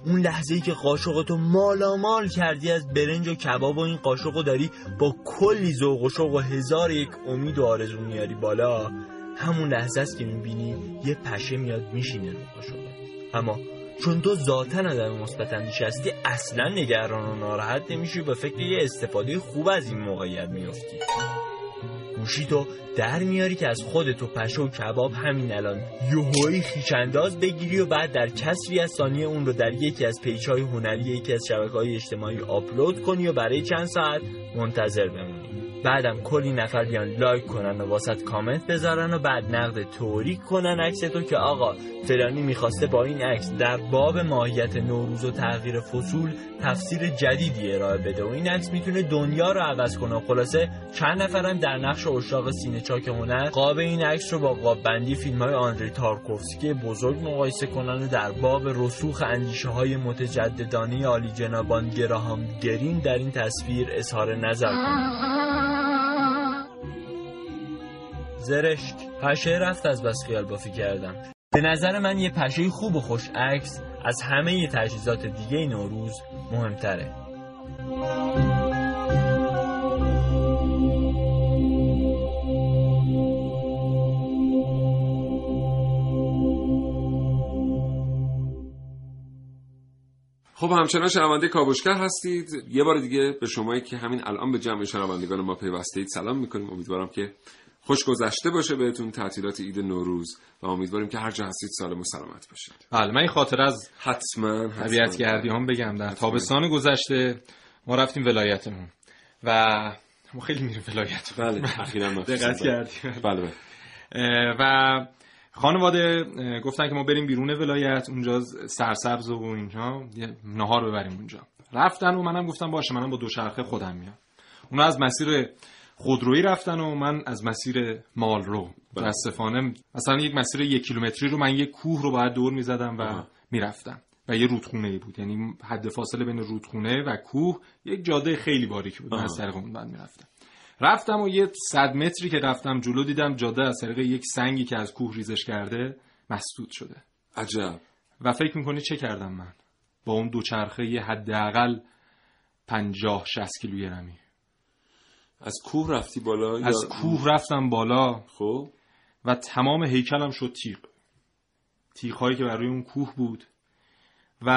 اون لحظه ای که قاشقتو مالامال کردی از برنج و کباب و این قاشقو داری با کلی ذوق و شوق و هزار یک امید و آرزو میاری بالا. همون لحظه است که می‌بینی یه پشه میاد میشینه رو قاشقت. اما چون تو ذاتا آدم مثبت اندیشه هستی اصلا نگران و ناراحت نمیشی به فکر یه استفاده خوب از این موقعیت میفتی گوشی تو در میاری که از خودت و پشه و کباب همین الان. یوهوی خیچانداز بگیری و بعد در کسری از ثانیه اون رو در یکی از پیچ های هنری یکی از شبکه های اجتماعی آپلود کنی و برای چند ساعت منتظر بمونی. بعدم کلی نفر بیان لایک کنن و واسط کامنت بذارن و بعد نقد توریک کنن عکس تو که آقا فلانی می‌خواسته با این عکس در باب ماهیت نوروز و تغییر فصول تفسیر جدیدی ارائه بده و این عکس می‌تونه دنیا رو عوض کنه. و خلاصه چند نفرم در نقش اشاق سینه چاک هنر قاب این عکس رو با قاب بندی فیلم های آندری تارکوفسکی بزرگ مقایسه کنن و در باب رسوخ اندیشه های متجددانه عالی جنابان گراهام گرین در این تصویر اظهار نظر کنن. زرشک. پشه رفت از بس خیال بافی کردم به نظر من یه پشه خوب و خوش عکس از همه تجهیزات دیگه نوروز مهمتره. خب همچنان شنونده کابوشگر هستید. یه بار دیگه به شمایی که همین الان به جمع شنوندگان ما پیوستید. سلام می‌کنیم. امیدوارم که خوش گذشته باشه بهتون تعطیلات عید نوروز و امیدواریم که هر جا هستید سالم و سلامت باشید. بله من این خاطر از حتما طبیعت گردی هم بگم. در تابستان گذشته ما رفتیم ولایتمون و ما خیلی میریم ولایت بله اخیرا دقت کردیم. بله بله. و خانواده گفتن که ما بریم بیرون ولایت اونجا سرسبز و اینجا یه نهار ببریم اونجا. رفتن و منم گفتم باشه منم با دوچرخه خودم میام. اونا از مسیر خودرویی رفتن و من از مسیر مال رو متاسفانه مثلا یک مسیر یک کیلومتری رو من یک کوه رو باید دور می‌زدم و می‌رفتم و یه رودخونه ای بود. یعنی حد فاصله بین رودخونه و کوه یک جاده خیلی باریکی بود. من از طریق اون بعد می‌رفتم. رفتم و یه صد متری که رفتم جلو دیدم جاده از طریق یک سنگی که از کوه ریزش کرده مسدود شده. عجب. و فکر می‌کنی چه کردم من؟ با اون دوچرخه یه حداقل پنجاه شست کیلوگرمی از کوه رفتی بالا از یا... کوه رفتم بالا. خب؟ و تمام هیکلم شد تیغ. تیغ هایی که برای اون کوه بود. و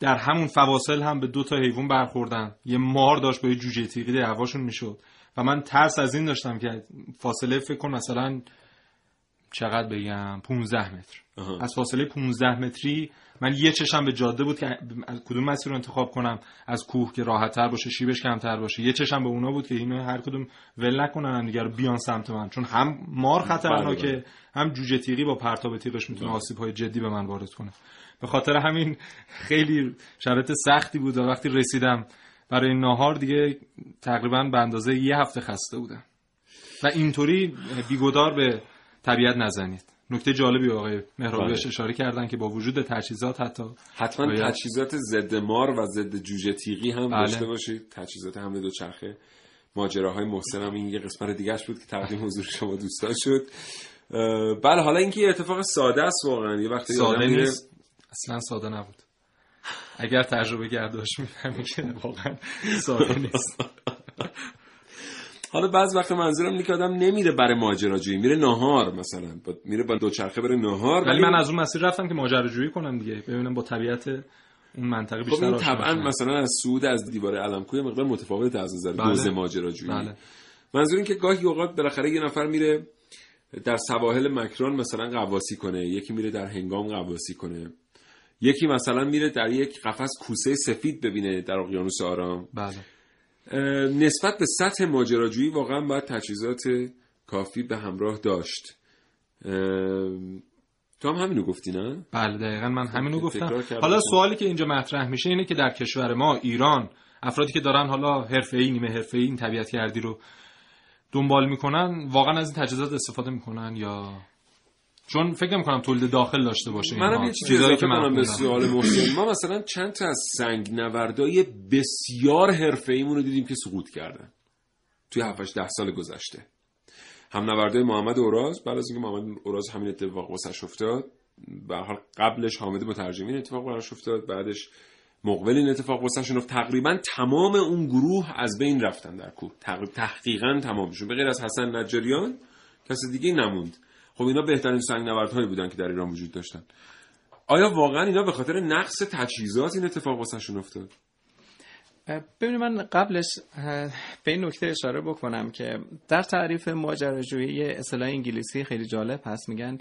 در همون فواصل هم به دو تا حیوان برخوردن. یه مار داشت با یه جوجه تیغی دعواشون می‌شد. و من ترس از این داشتم که فاصله فکر کن مثلا چقدر بگم 15 متر. از فاصله 15 متری من یه چشم به جاده بود که از کدوم مسیر رو انتخاب کنم؟ از کوه که راحت تر باشه شیبش کمتر باشه. یه چشم به اونا بود که اینو هر کدوم ول نکنن هم دیگه رو بیان سمت من. چون هم مار بله، خطرناکه بله. هم جوجه تیغی با پرتاب تیغش می‌تونه آسیب های جدی به من وارد کنه. به خاطر همین خیلی شرایط سختی بود و وقتی رسیدم برای ناهار دیگه تقریبا به اندازه یه هفته خسته بودم. و اینطوری بیگدار به طبیعت نزنید. نکته جالبی آقای مهرابی بله. اشاره کردن که با وجود تجهیزات حتی حتما باید- تجهیزات ضد مار و ضد جوجه تیغی هم بله. داشته باشید. تجهیزات حمله دوچرخه ماجراهای محسن هم این یه قسمت دیگهش بود که تقدیم حضور شما دوستان شد. بله حالا اینکه یه اتفاق ساده است واقعا. یه وقتی ساده میره- نیست. اصلا ساده نبود. اگر تجربه گرداش می‌فهمی که واقعا ساده نیست. حالا بعض وقت منظورم اینه که آدم نمیره برای ماجراجویی. میره ناهار مثلا. با- میره با دوچرخه بره ناهار ولی من از اون مسیر رفتم که ماجراجویی کنم دیگه. ببینم با طبیعت اون منطقه خب بیشتر این آشنا طبعا. مثلا از سعود از دیوار علمکوی مقدار متفاوت از نظر بله. دوز ماجراجویی. بله. منظور این که گاهی اوقات بالاخره یه نفر میره در سواحل مکران مثلا قواسی کنه یکی میره در هنگام قواسی کنه. یکی مثلا میره در یک قفس کوسه سفید ببینه در اقیانوس آرام. بله. نسبت به سطح ماجراجویی واقعا باید تجهیزات کافی به همراه داشت تو هم همینو گفتی نه؟ بله دقیقا من همینو تکرار گفتم. حالا سوالی که اینجا مطرح میشه اینه که در کشور ما ایران افرادی که دارن حالا حرفه‌ای نیمه حرفه‌ای این طبیعت گردی رو دنبال می‌کنن واقعا از این تجهیزات استفاده می‌کنن یا چون فکر می‌کنم تولید داخل داشته باشه منم. یه چیزی اضافه من کنم به. سوال محسن ما مثلا چند تا از سنگ نوردای بسیار حرفه‌ایمون رو دیدیم که سقوط کردن. توی 7 ده سال گذشته. هم نوردای محمد اوراز بعد از اینکه محمد اوراز همین اتفاق واسش افتاد به هر حال قبلش حامد مترجمین اتفاق براش افتاد بعدش مقبل این اتفاق واسهشون افتاد. تقریبا تمام اون گروه از بین رفتن در کوه. تقریبا تحقیقا تمامشون. به غیر از حسن نجاریان کس دیگه نموند. خب اینا بهترین سنگ نوردهایی بودن که در ایران وجود داشتن. آیا واقعا اینا به خاطر نقص تجهیزات این اتفاق واسهشون افتاد؟ ببینید من قبلش به این نکته اشاره بکنم که در تعریف ماجراجویی اصطلاح انگلیسی خیلی جالب هست. میگن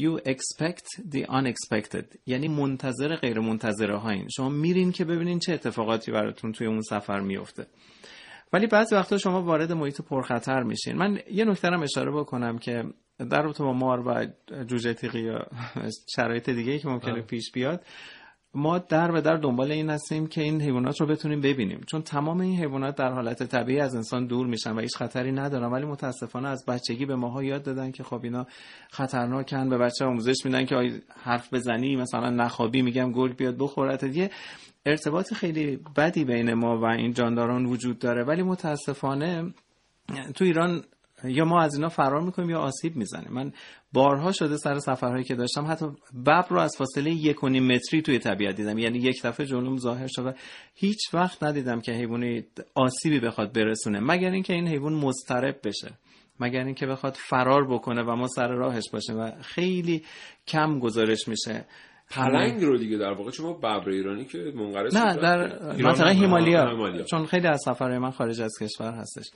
You expect the unexpected یعنی منتظر غیر منتظره هاین شما میرین که ببینین چه اتفاقاتی براتون توی اون سفر میفته. ولی بعضی وقتا شما وارد محیط پرخطر میشین. من یه نکته اشاره بکنم که در رابطه با مار و جوجه تیغی یا شرایط دیگه که ممکنه پیش بیاد ما در به در دنبال این هستیم که این حیوانات رو بتونیم ببینیم. چون تمام این حیوانات در حالت طبیعی از انسان دور میشن و هیچ خطری ندارن ولی متاسفانه از بچگی به ماها یاد دادن که خب اینا خطرناکن به بچه آموزش میدن که حرف بزنی مثلا نخوابی میگم گرگ بیاد بخورت یه ارتباط خیلی بدی بین ما و این جانداران وجود داره. ولی متاسفانه تو ایران یا ما از اینا فرار می‌کنیم یا آسیب می‌زنیم. من بارها شده سر سفرهایی که داشتم حتی ببر رو از فاصله یک و نیم متری توی طبیعت دیدم. یعنی یک دفعه جلوم ظاهر شد و هیچ وقت ندیدم که حیوانی آسیبی بخواد برسونه. مگر اینکه این حیوان مضطرب بشه. مگر اینکه بخواد فرار بکنه و ما سر راهش باشیم و خیلی کم گزارش میشه. پلنگ رو دیگه در واقع شما ببر ایرانی که منقرض نه در. منطقه هیمالیا. چون خیلی از سفرهای من خارج از کشور هستش.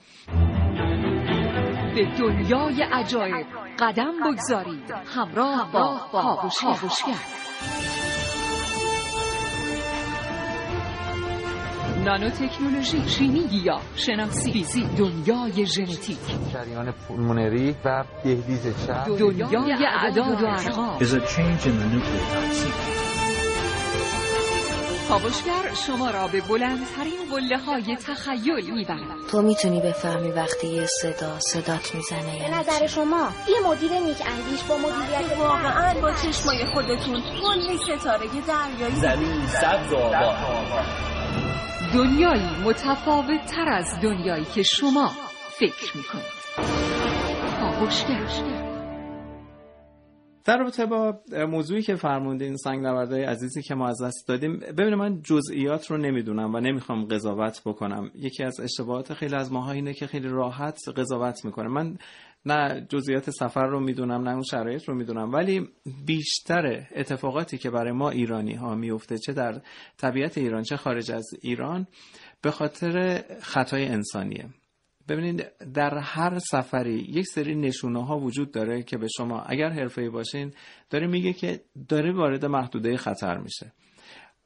به دنیای عجایب. قدم بگذارید. همراه با کاوشگر نانو تکنولوژی شیمی گیا شناسی. فیزیک دنیای ژنتیک. جریان پولمونری و دهلیز چرب دنیای اعداد و ارقام. کاوشگر شما را به بلندترین قله های تخیل می‌برد. تو می‌تونی بفهمی وقتی یه صدا صدات می‌زنه به یعنی نظر شما یه مدیر نیک اندیش با مدیریت واقعا با چشمای خودتون کلی ستاره دریایی. زمین سبز و دنیایی متفاوت تر از دنیایی که شما فکر می‌کنید. کاوشگر در رابطه با موضوعی که فرمودین سنگ نوردای عزیزی که ما از دست دادیم ببینید من جزئیات رو نمی‌دونم و نمی‌خوام قضاوت بکنم. یکی از اشتباهات خیلی از ماها اینه که خیلی راحت قضاوت می‌کنه. من نه جزئیات سفر رو می‌دونم نه اون شرایط رو می‌دونم ولی بیشتر اتفاقاتی که برای ما ایرانی ها میفته چه در طبیعت ایران چه خارج از ایران به خاطر خطای انسانیه. ببینید در هر سفری یک سری نشونه ها وجود داره که به شما اگر حرفه‌ای باشین داره میگه که داره وارد محدوده خطر میشه.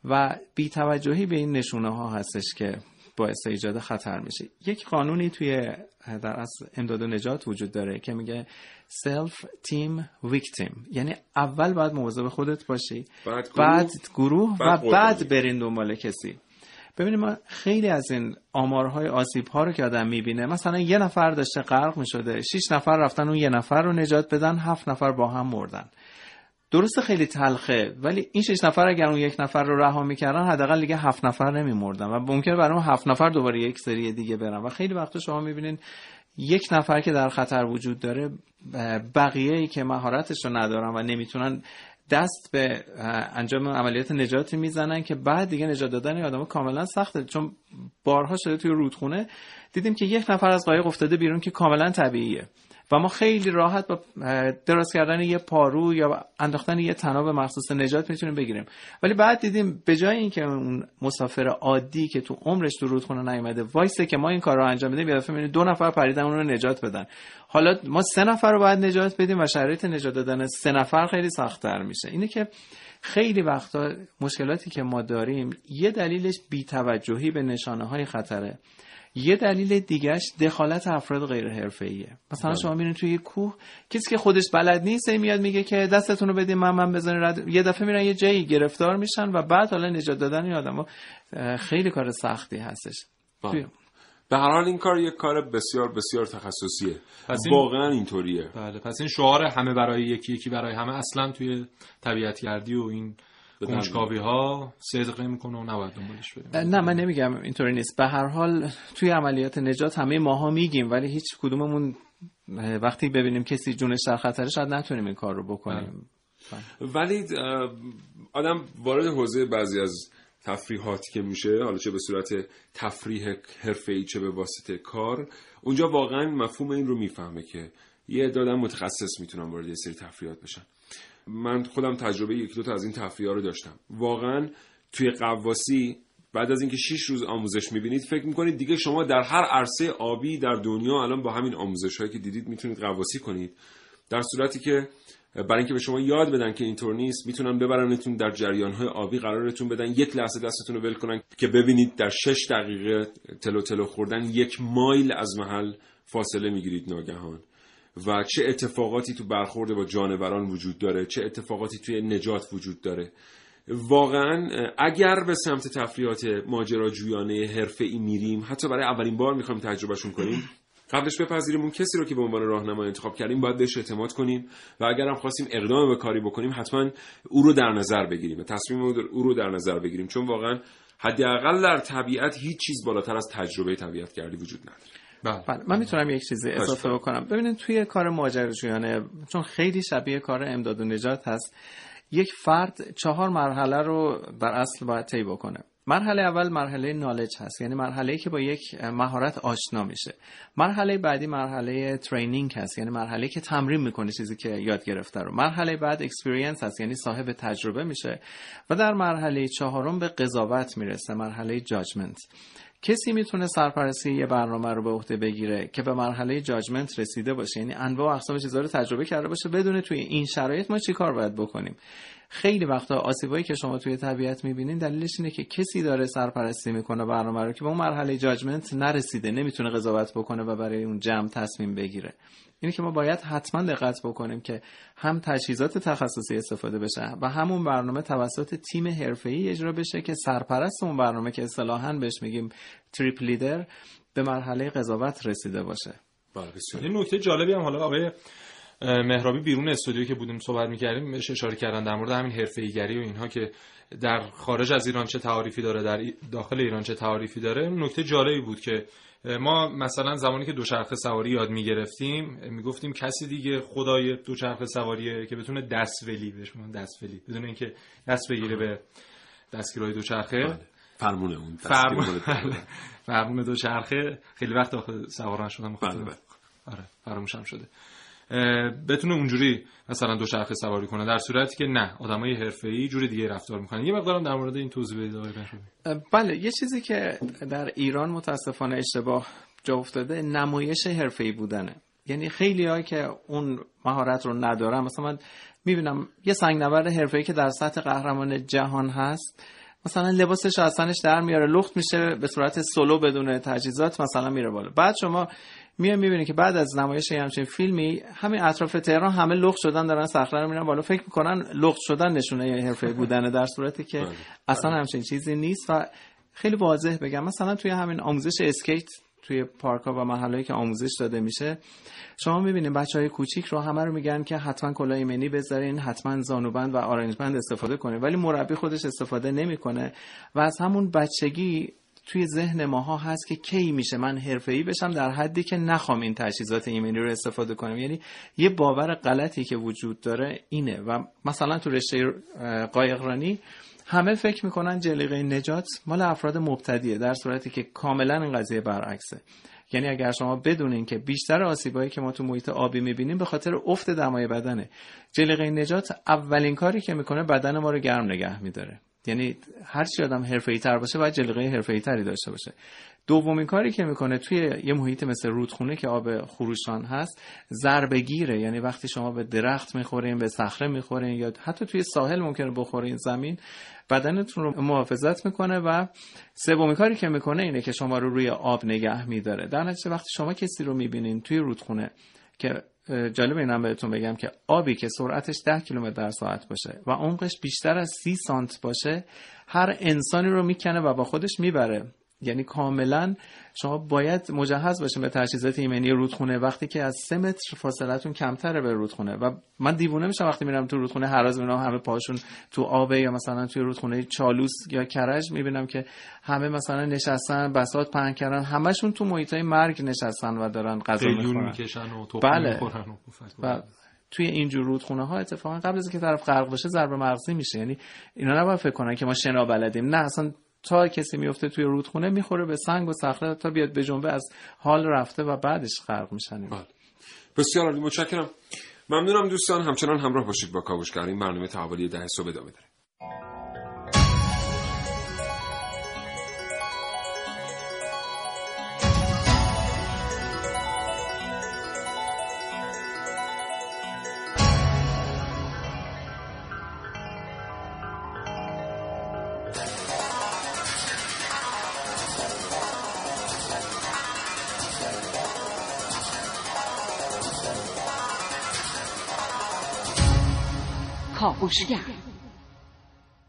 و بیتوجهی به این نشونه ها هستش که باعث ایجاد خطر میشه. یک قانونی توی در اصل امداد و نجات وجود داره که میگه سلف تیم ویکتیم یعنی اول باید مواظب خودت باشی بعد گروه، بعد گروه بعد و. بعد برین دنبال کسی. ببینید ما خیلی از این آمارهای آسیب ها رو که آدم می‌بینه مثلا یه نفر داشته غرق می‌شده شیش نفر رفتن اون یه نفر رو نجات بدن هفت نفر با هم مردن. درسته خیلی تلخه ولی این شش نفر اگر اون یک نفر رو رها می‌کردن حداقل دیگه هفت نفر نمیمردن و ممکنه برای اون هفت نفر دوباره یک سری دیگه برن. و خیلی وقتا شما می‌بینین یک نفر که در خطر وجود داره بقیه ای که مهارتش رو ندارن و نمی‌تونن دست به انجام عملیات نجاتی می‌زنن که بعد دیگه نجات دادن این آدم کاملا سخته. چون بارها شده توی رودخونه دیدیم که یک نفر از قایق افتاده بیرون که کاملا طبیعیه. و ما خیلی راحت با دراز کردن یه پارو یا انداختن یه تناب مخصوص نجات می‌تونیم بگیریم. ولی بعد دیدیم به جای اینکه اون مسافر عادی که تو عمرش تو رودخونه نیومده وایسه که ما این کار رو انجام بدیم یه دو نفر پریدن اون رو نجات بدن. حالا ما سه نفر رو باید نجات بدیم و شرایط نجات دادن سه نفر خیلی سختتر میشه. اینه که خیلی وقتا مشکلاتی که ما داریم یه دلیلش بیتوجهی به نشانه های خطره. یه دلیل دیگهش دخالت افراد غیر حرفه‌ایه مثلا شما میرین توی یه کوه کسی که خودش بلد نیست میاد میگه که دستتون رو بدین من من بزنین رد یه دفعه میرن یه جایی گرفتار میشن و بعد حالا نجات دادن این آدما خیلی کار سختی هستش. توی- به هر حال این کار یک کار بسیار بسیار تخصصیه. پس این- واقعا اینطوریه. بله. پس این شعار همه برای یکی یکی برای همه اصلا توی طبیعت گردی و این کنجکاوی ها صدق می‌کنه و نباید دنبالش بریم. نه من نمیگم اینطوری نیست. به هر حال توی عملیات نجات همه ماها میگیم ولی هیچ کدوممون وقتی ببینیم کسی جونش در خطره شاید نتونیم این کار رو بکنیم. ولی آدم وارد حوزه بعضی از تفریحاتی که میشه حالا چه به صورت تفریح حرفه‌ای چه به واسطه کار اونجا واقعا مفهوم این رو می‌فهمه که یه دادم متخصص می‌تونن وارد یه سری تفریحات بشن. من خودم تجربه یک دو تا از این تفریحات رو داشتم. واقعا توی قواسی بعد از اینکه 6 روز آموزش می‌بینید فکر می‌کنید دیگه شما در هر عرصه آبی در دنیا الان با همین آموزش هایی که دیدید می‌تونید قواسی کنید. در صورتی که برای اینکه به شما یاد بدن که اینطور نیست می‌تونن ببرنتون در جریان های آبی قرارتون بدن یک لحظه دستتون رو ول کنن که ببینید در شش دقیقه تلو تلو خوردن یک مایل از محل فاصله می‌گیرید ناگهان. و چه اتفاقاتی تو برخورد با جانوران وجود داره چه اتفاقاتی توی نجات وجود داره. واقعا اگر به سمت تفریحات ماجراجویانه حرفه ای میریم حتی برای اولین بار می‌خوایم تجربهشون کنیم. قبلش بپذیریم اون کسی رو که به عنوان راهنما انتخاب کردیم باید بهش اعتماد کنیم و اگر هم خواستیم اقدام به کاری بکنیم حتما او رو در نظر بگیریم و تصمیم او رو در نظر بگیریم. چون واقعا حداقل در طبیعت هیچ چیز بالاتر از تجربه طبیعت گردی وجود نداره. بله. من می‌تونم یک چیزی اضافه بکنم. ببینید توی کار ماجراجویانه چون خیلی شبیه کار امداد و نجات هست یک فرد چهار مرحله رو در اصل باید طی بکنه. مرحله اول مرحله knowledge هست یعنی مرحله که با یک مهارت آشنا میشه. مرحله بعدی مرحله training هست یعنی مرحله که تمرین می‌کنه چیزی که یاد گرفته رو. مرحله بعد experience هست یعنی صاحب تجربه میشه. و در مرحله چهارم به قضاوت می‌رسه مرحله جاجمنت کسی می‌تونه سرپرستی یه برنامه رو به عهده بگیره که به مرحله جاجمنت رسیده باشه یعنی انواع و اقسام چیزا رو تجربه کرده باشه بدونه توی این شرایط ما چیکار باید بکنیم. خیلی وقتا آسیبایی که شما توی طبیعت می‌بینین دلیلش اینه که کسی داره سرپرستی می‌کنه برنامه رو که به اون مرحله جاجمنت نرسیده نمی‌تونه قضاوت بکنه و برای اون جمع تصمیم بگیره. اینه که ما باید حتما دقت بکنیم که هم تجهیزات تخصصی استفاده بشه و همون برنامه توسط تیم حرفه‌ای اجرا بشه که سرپرست اون برنامه که اصطلاحاً بهش میگیم تریپ لیدر به مرحله قضاوت رسیده باشه. یه نکته جالبی هم حالا آقای مهرابی بیرون استودیو که بودیم صحبت می‌کردیم بهش اشاره کردن در مورد همین حرفه‌ایگری و اینها که در خارج از ایران چه تعاریفی داره در داخل ایران چه تعاریفی داره. نکته جالبی بود که ما مثلا زمانی که دوچرخه سواری یاد می‌گرفتیم می‌گفتیم کسی دیگه خدای دوچرخه سواریه که بتونه دستولی بهش دستولی بدون اینکه دست بگیره به دستگیرهای دوچرخه. بله. فرمونه اون فرمون دوچرخه. خیلی وقت آخه سوار نشدم بله بله. آره فراموشم شده. بتونه اونجوری مثلا دوچرخه سواری کنه در صورتی که نه آدمای حرفه‌ای جوری دیگه رفتار می‌کنن. یه مقدارم در مورد این توضیح بدید بله یه چیزی که در ایران متاسفانه اشتباه جا افتاده نمایش حرفه‌ای بودنه. یعنی خیلی که اون مهارت رو ندارن مثلا من می‌بینم یه سنگنورد حرفه‌ای که در سطح قهرمان جهان هست مثلا لباسش اصلاش در میاره لخت میشه به صورت سولو بدون تجهیزات مثلا میره بالا. بعد شما میای می‌بینی که بعد از نمایش همچین فیلمی همین اطراف تهران همه لخت شدن دارن صخره رو میرن بالا. فکر می‌کنن لخت شدن نشونه حرفه بودنه در صورتی که بله. اصلا همچین چیزی نیست و خیلی واضح بگم. مثلا توی همین آموزش اسکیت توی پارک ها و محلهایی که آموزش داده میشه شما می‌بینید بچه های کوچیک رو همه رو میگن که حتما کلاه ایمنی بذارین حتما زانوبند و آرنجبند استفاده کنین. ولی مربی خودش استفاده نمی‌کنه و از همون بچگی توی ذهن ماها هست که کی میشه من حرفه‌ای بشم در حدی که نخوام این تجهیزات ایمنی رو استفاده کنم. یعنی یه باور غلطی که وجود داره اینه. و مثلا تو رشته قایقرانی همه فکر می‌کنن جلیقه نجات مال افراد مبتدیه در صورتی که کاملا این قضیه برعکسه. یعنی اگر شما بدونین که بیشتر آسیبایی که ما تو محیط آبی می‌بینیم به خاطر افت دمای بدنه جلیقه نجات اولین کاری که می‌کنه بدن ما رو گرم نگه میداره. یعنی هر چی آدم حرفه‌ای تر باشه باید جلیقه حرفه‌ای تری داشته باشه. دومین کاری که می‌کنه توی یه محیط مثل رودخونه که آب خروشان هست ضربه گیره یعنی وقتی شما به درخت می‌خورین به صخره می‌خورین یا حتی توی ساحل ممکنه بخورین زمین بدنتون رو محافظت می‌کنه و سومین کاری که می‌کنه اینه که شما رو روی آب نگه میداره. در نتیجه وقتی شما کسی رو می‌بینین توی رودخونه که جالب اینم بهتون بگم که آبی که سرعتش 10 کیلومتر در ساعت باشه و عمقش بیشتر از 30 سانت باشه هر انسانی رو می‌کنه و با خودش می‌بره. یعنی کاملا شما باید مجهز باشین به تجهیزات ایمنی رودخونه وقتی که از سه متر فاصلتون کمتره به رودخونه. و من دیوونه میشم وقتی میرم تو رودخونه هراز می‌بینم همه پاشون تو آبه یا مثلا توی رودخونه چالوس یا کرج می‌بینم که همه مثلا نشستن بسات پهن کردن. همشون تو محیطای مرگ نشستن و دارن غذا می‌خورن. و بله. و توی اینجور رودخونه ها اتفاقا قبل از اینکه طرف غرق بشه ضربه مغزی میشه. یعنی اینا نباید فکر کنن که ما شنا بلدیم. نه اصلا تا کسی میفته توی رودخونه می‌خوره به سنگ و صخره تا بیاد به جنبه از حال رفته و بعدش غرق میشن بله. بسیار عالی. متشکرم. ممنونم دوستان. همچنان همراه باشید با کاوشگر. این برنامه تحولی ده صبح ادامه داره. کاوشگر.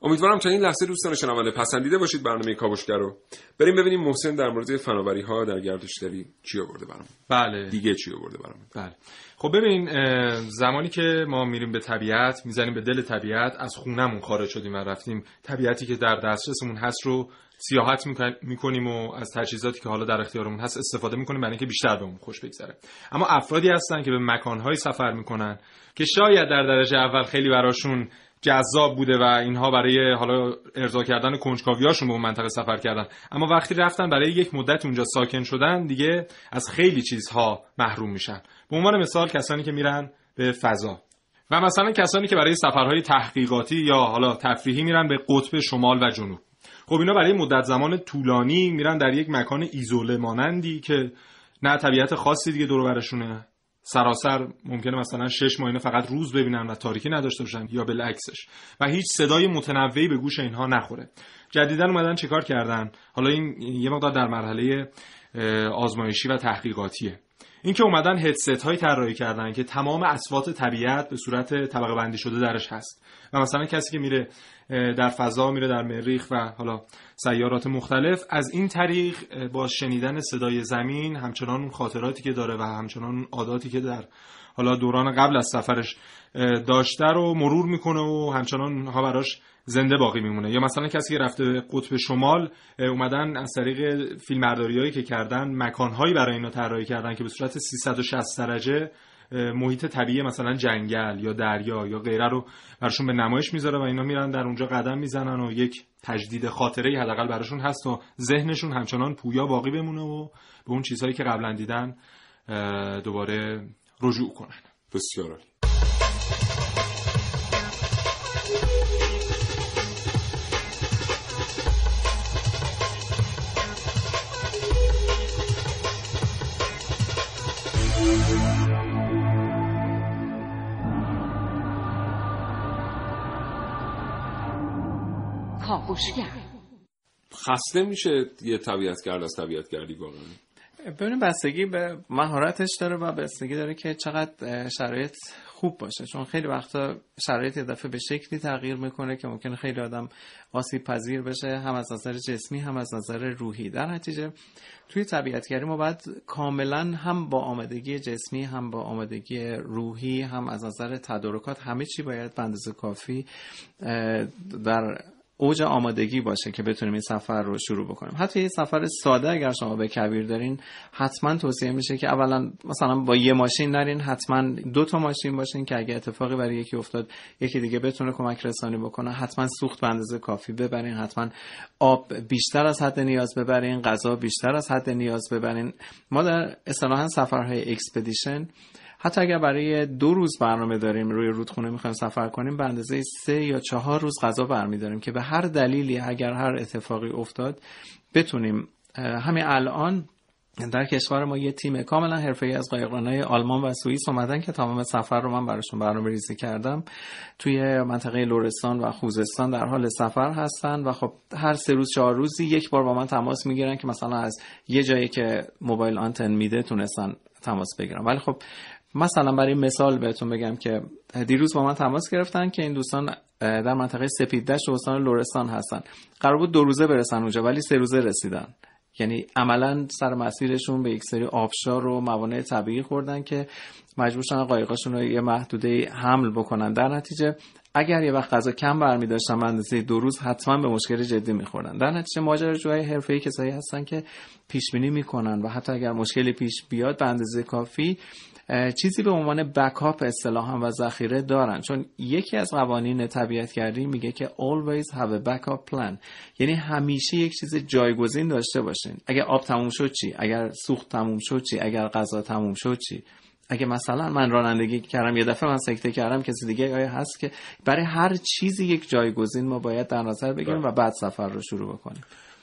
امیدوارم تا این لحظه دوستان شنونده پسندیده باشید برنامه کاوشگر رو. بریم ببینیم محسن در مورد فناوری ها در گردشگری چی آورده برام. بله. دیگه چی آورده برام. بله. خب ببین زمانی که ما میریم به طبیعت می‌زنیم به دل طبیعت از خونمون خارج شدیم و رفتیم. طبیعتی که در دسترسمون هست رو سیاحت می‌کنیم و از تجهیزاتی که حالا در اختیارمون هست استفاده می‌کنیم برای اینکه بیشتر بهمون خوش بگذره. اما افرادی هستن که به مکانهایی سفر می‌کنن که شاید در درجه اول خیلی براشون جذاب بوده و اینها برای حالا ارضا کردن کنجکاویاشون به اون منطقه سفر کردن. اما وقتی رفتن برای یک مدت اونجا ساکن شدن دیگه از خیلی چیزها محروم میشن. به عنوان مثال کسانی که میرن به فضا. و مثلا کسانی که برای سفرهای تحقیقاتی یا حالا تفریحی میرن به قطب شمال و جنوب. خب اینا برای مدت زمان طولانی میرن در یک مکان ایزوله مانندی که نه طبیعت خاصی دیگه دور برشونه. سراسر ممکنه مثلا شش ماه فقط روز ببینن و تاریکی نداشته باشن یا بالعکسش. و هیچ صدای متنوعی به گوش اینها نخوره. جدیدا اومدن چیکار کردن؟ حالا این یه مقدار در مرحله آزمایشی و تحقیقاتیه. اینکه اومدن هدست های طراحی کردن که تمام اصوات طبیعت به صورت طبقه بندی شده درش هست. و مثلا کسی که میره در فضا میره در مریخ و حالا سیارات مختلف از این طریق با شنیدن صدای زمین همچنان اون خاطراتی که داره و همچنان اون عاداتی که در حالا دوران قبل از سفرش داشته رو مرور می‌کنه و همچنان ها براش زنده باقی میمونه. یا مثلا کسی که رفته قطب شمال اومدن از طریق فیلم هایی که کردن مکانهایی برای اینا طراحی کردن که به صورت 360 درجه محیط طبیعی مثلا جنگل یا دریا یا غیره رو براشون به نمایش می‌ذاره و اینا میرن در اونجا قدم می‌زنن و یک تجدید خاطره حداقل براشون هست و ذهنشون همچنان پویا باقی بمونه و به اون چیزهایی که قبلا دیدن دوباره رجوع کنن. بسیار خسته میشه یه طبیعتگرد از طبیعتگردی واقعا. ببینیم بستگی به مهارتش داره و بستگی داره که چقدر شرایط خوب باشه. چون خیلی وقتا شرایط یه دفعه به شکلی تغییر می‌کنه که ممکنه خیلی آدم آسیب پذیر بشه هم از نظر جسمی هم از نظر روحی. در نتیجه توی طبیعتگری ما باید کاملا هم با آمادگی جسمی هم با آمادگی روحی هم از نظر تدارکات همه چی باید به اندازه کافی در اوج آمادگی باشه که بتونیم این سفر رو شروع بکنیم. حتی یه سفر ساده اگر شما به کویر دارین حتما توصیه میشه که اولا مثلا با یه ماشین نرین حتما دو تا ماشین باشین که اگه اتفاقی برای یکی افتاد یکی دیگه بتونه کمک رسانی بکنه. حتما سوخت به اندازه کافی ببرین حتما آب بیشتر از حد نیاز ببرین غذا بیشتر از حد نیاز ببرین. ما در اصطلاحا سفرهای expedition حتی اگر برای دو روز برنامه داریم روی رودخونه می‌خوایم سفر کنیم به اندازه سه یا چهار روز غذا برمیداریم که به هر دلیلی اگر هر اتفاقی افتاد بتونیم همین الان در کشور ما یه تیم کاملا حرفه‌ای از قایقرانای آلمان و سوئیس اومدن که تمام سفر رو من براشون برنامه ریزی کردم. توی منطقه لورستان و خوزستان در حال سفر هستن و خب هر سه روز چهار روزی یک بار با من تماس می‌گیرن که مثلا از یه جایی که موبایل آنتن میده تونستن تماس بگیرن. ولی خب مثلا برای مثال بهتون بگم که دیروز با من تماس گرفتن که این دوستان در منطقه سپیددشت استان لورستان هستن. قرار بود دو روزه برسن اونجا ولی سه روزه رسیدن. یعنی عملا سر مسیرشون به یک سری آبشار و موانع طبیعی خوردن که مجبور شدن قایقاشون رو یه محدوده حمل بکنن. در نتیجه اگر یه وقت غذا کم برمی داشتن به اندازه دو روز حتما به مشکل جدی میخوردن. در نتیجه ماجراجوهای حرفه‌ای کسایی هستن که پیش بینی می‌کنن و حتی اگر مشکلی پیش بیاد به اندازه کافی چیزی به عنوان بکاپ اصطلاحا و ذخیره دارن. چون یکی از قوانین طبیعتگردی میگه که always have a backup plan. یعنی همیشه یک چیز جایگزین داشته باشین. اگر آب تموم شد چی؟ اگر سوخت تموم شد چی؟ اگر غذا تموم شد چی؟ اگه مثلا من رانندگی کردم یه دفعه من سکته کردم کسی دیگه آیا هست که برای هر چیزی یک جایگزین ما باید در نظر بگیریم بله. و بعد سفر رو شروع بکنیم.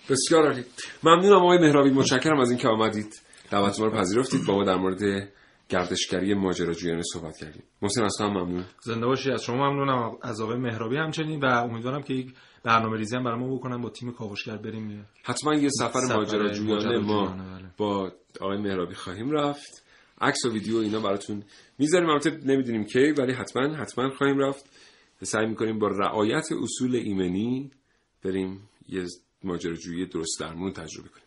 بسیار عالی. ممنونم آقای مهرابی. متشکرم از اینکه آمدید. دعوت ما رو پذیرفتید. با ما در مورد گردشگری ماجراجویانه صحبت کردیم. محسن از ممنون. زنده باشی از شما ممنونم. از آقای مهرابی همچنین و امیدوارم که یک برنامه ریزی هم برای ما بکنن با تیم کاوشگر بریم. حتما یه سفر, سفر ماجراجویانه ما بله. با آقای مهرابی خواهیم رفت. عکس و ویدیو اینا براتون می‌ذاریم. البته نمی‌دونیم کی ولی حتما حتما خواهیم رفت. سعی می‌کنیم با رعایت اصول ایمنی بریم یه ماجراجویی درست درمون تجربه کنیم.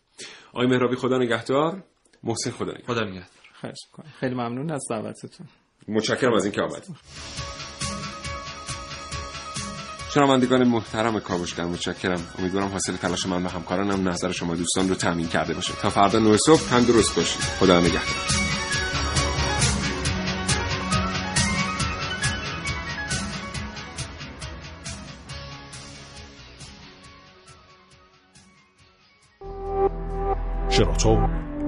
آقای مهرابی خدا نگهدار. محسن خدا نگهدار. خدا نگهدار. خیلی ممنون از دعوتتون. متشکرم از اینکه آمدید. شنوندگان محترم کاوشگر متشکرم. امیدوارم حاصل تلاش من و همکارانم نظر شما دوستان رو تامین کرده باشه. تا فردا نه صبح تندرست باشید. خدا نگهدار.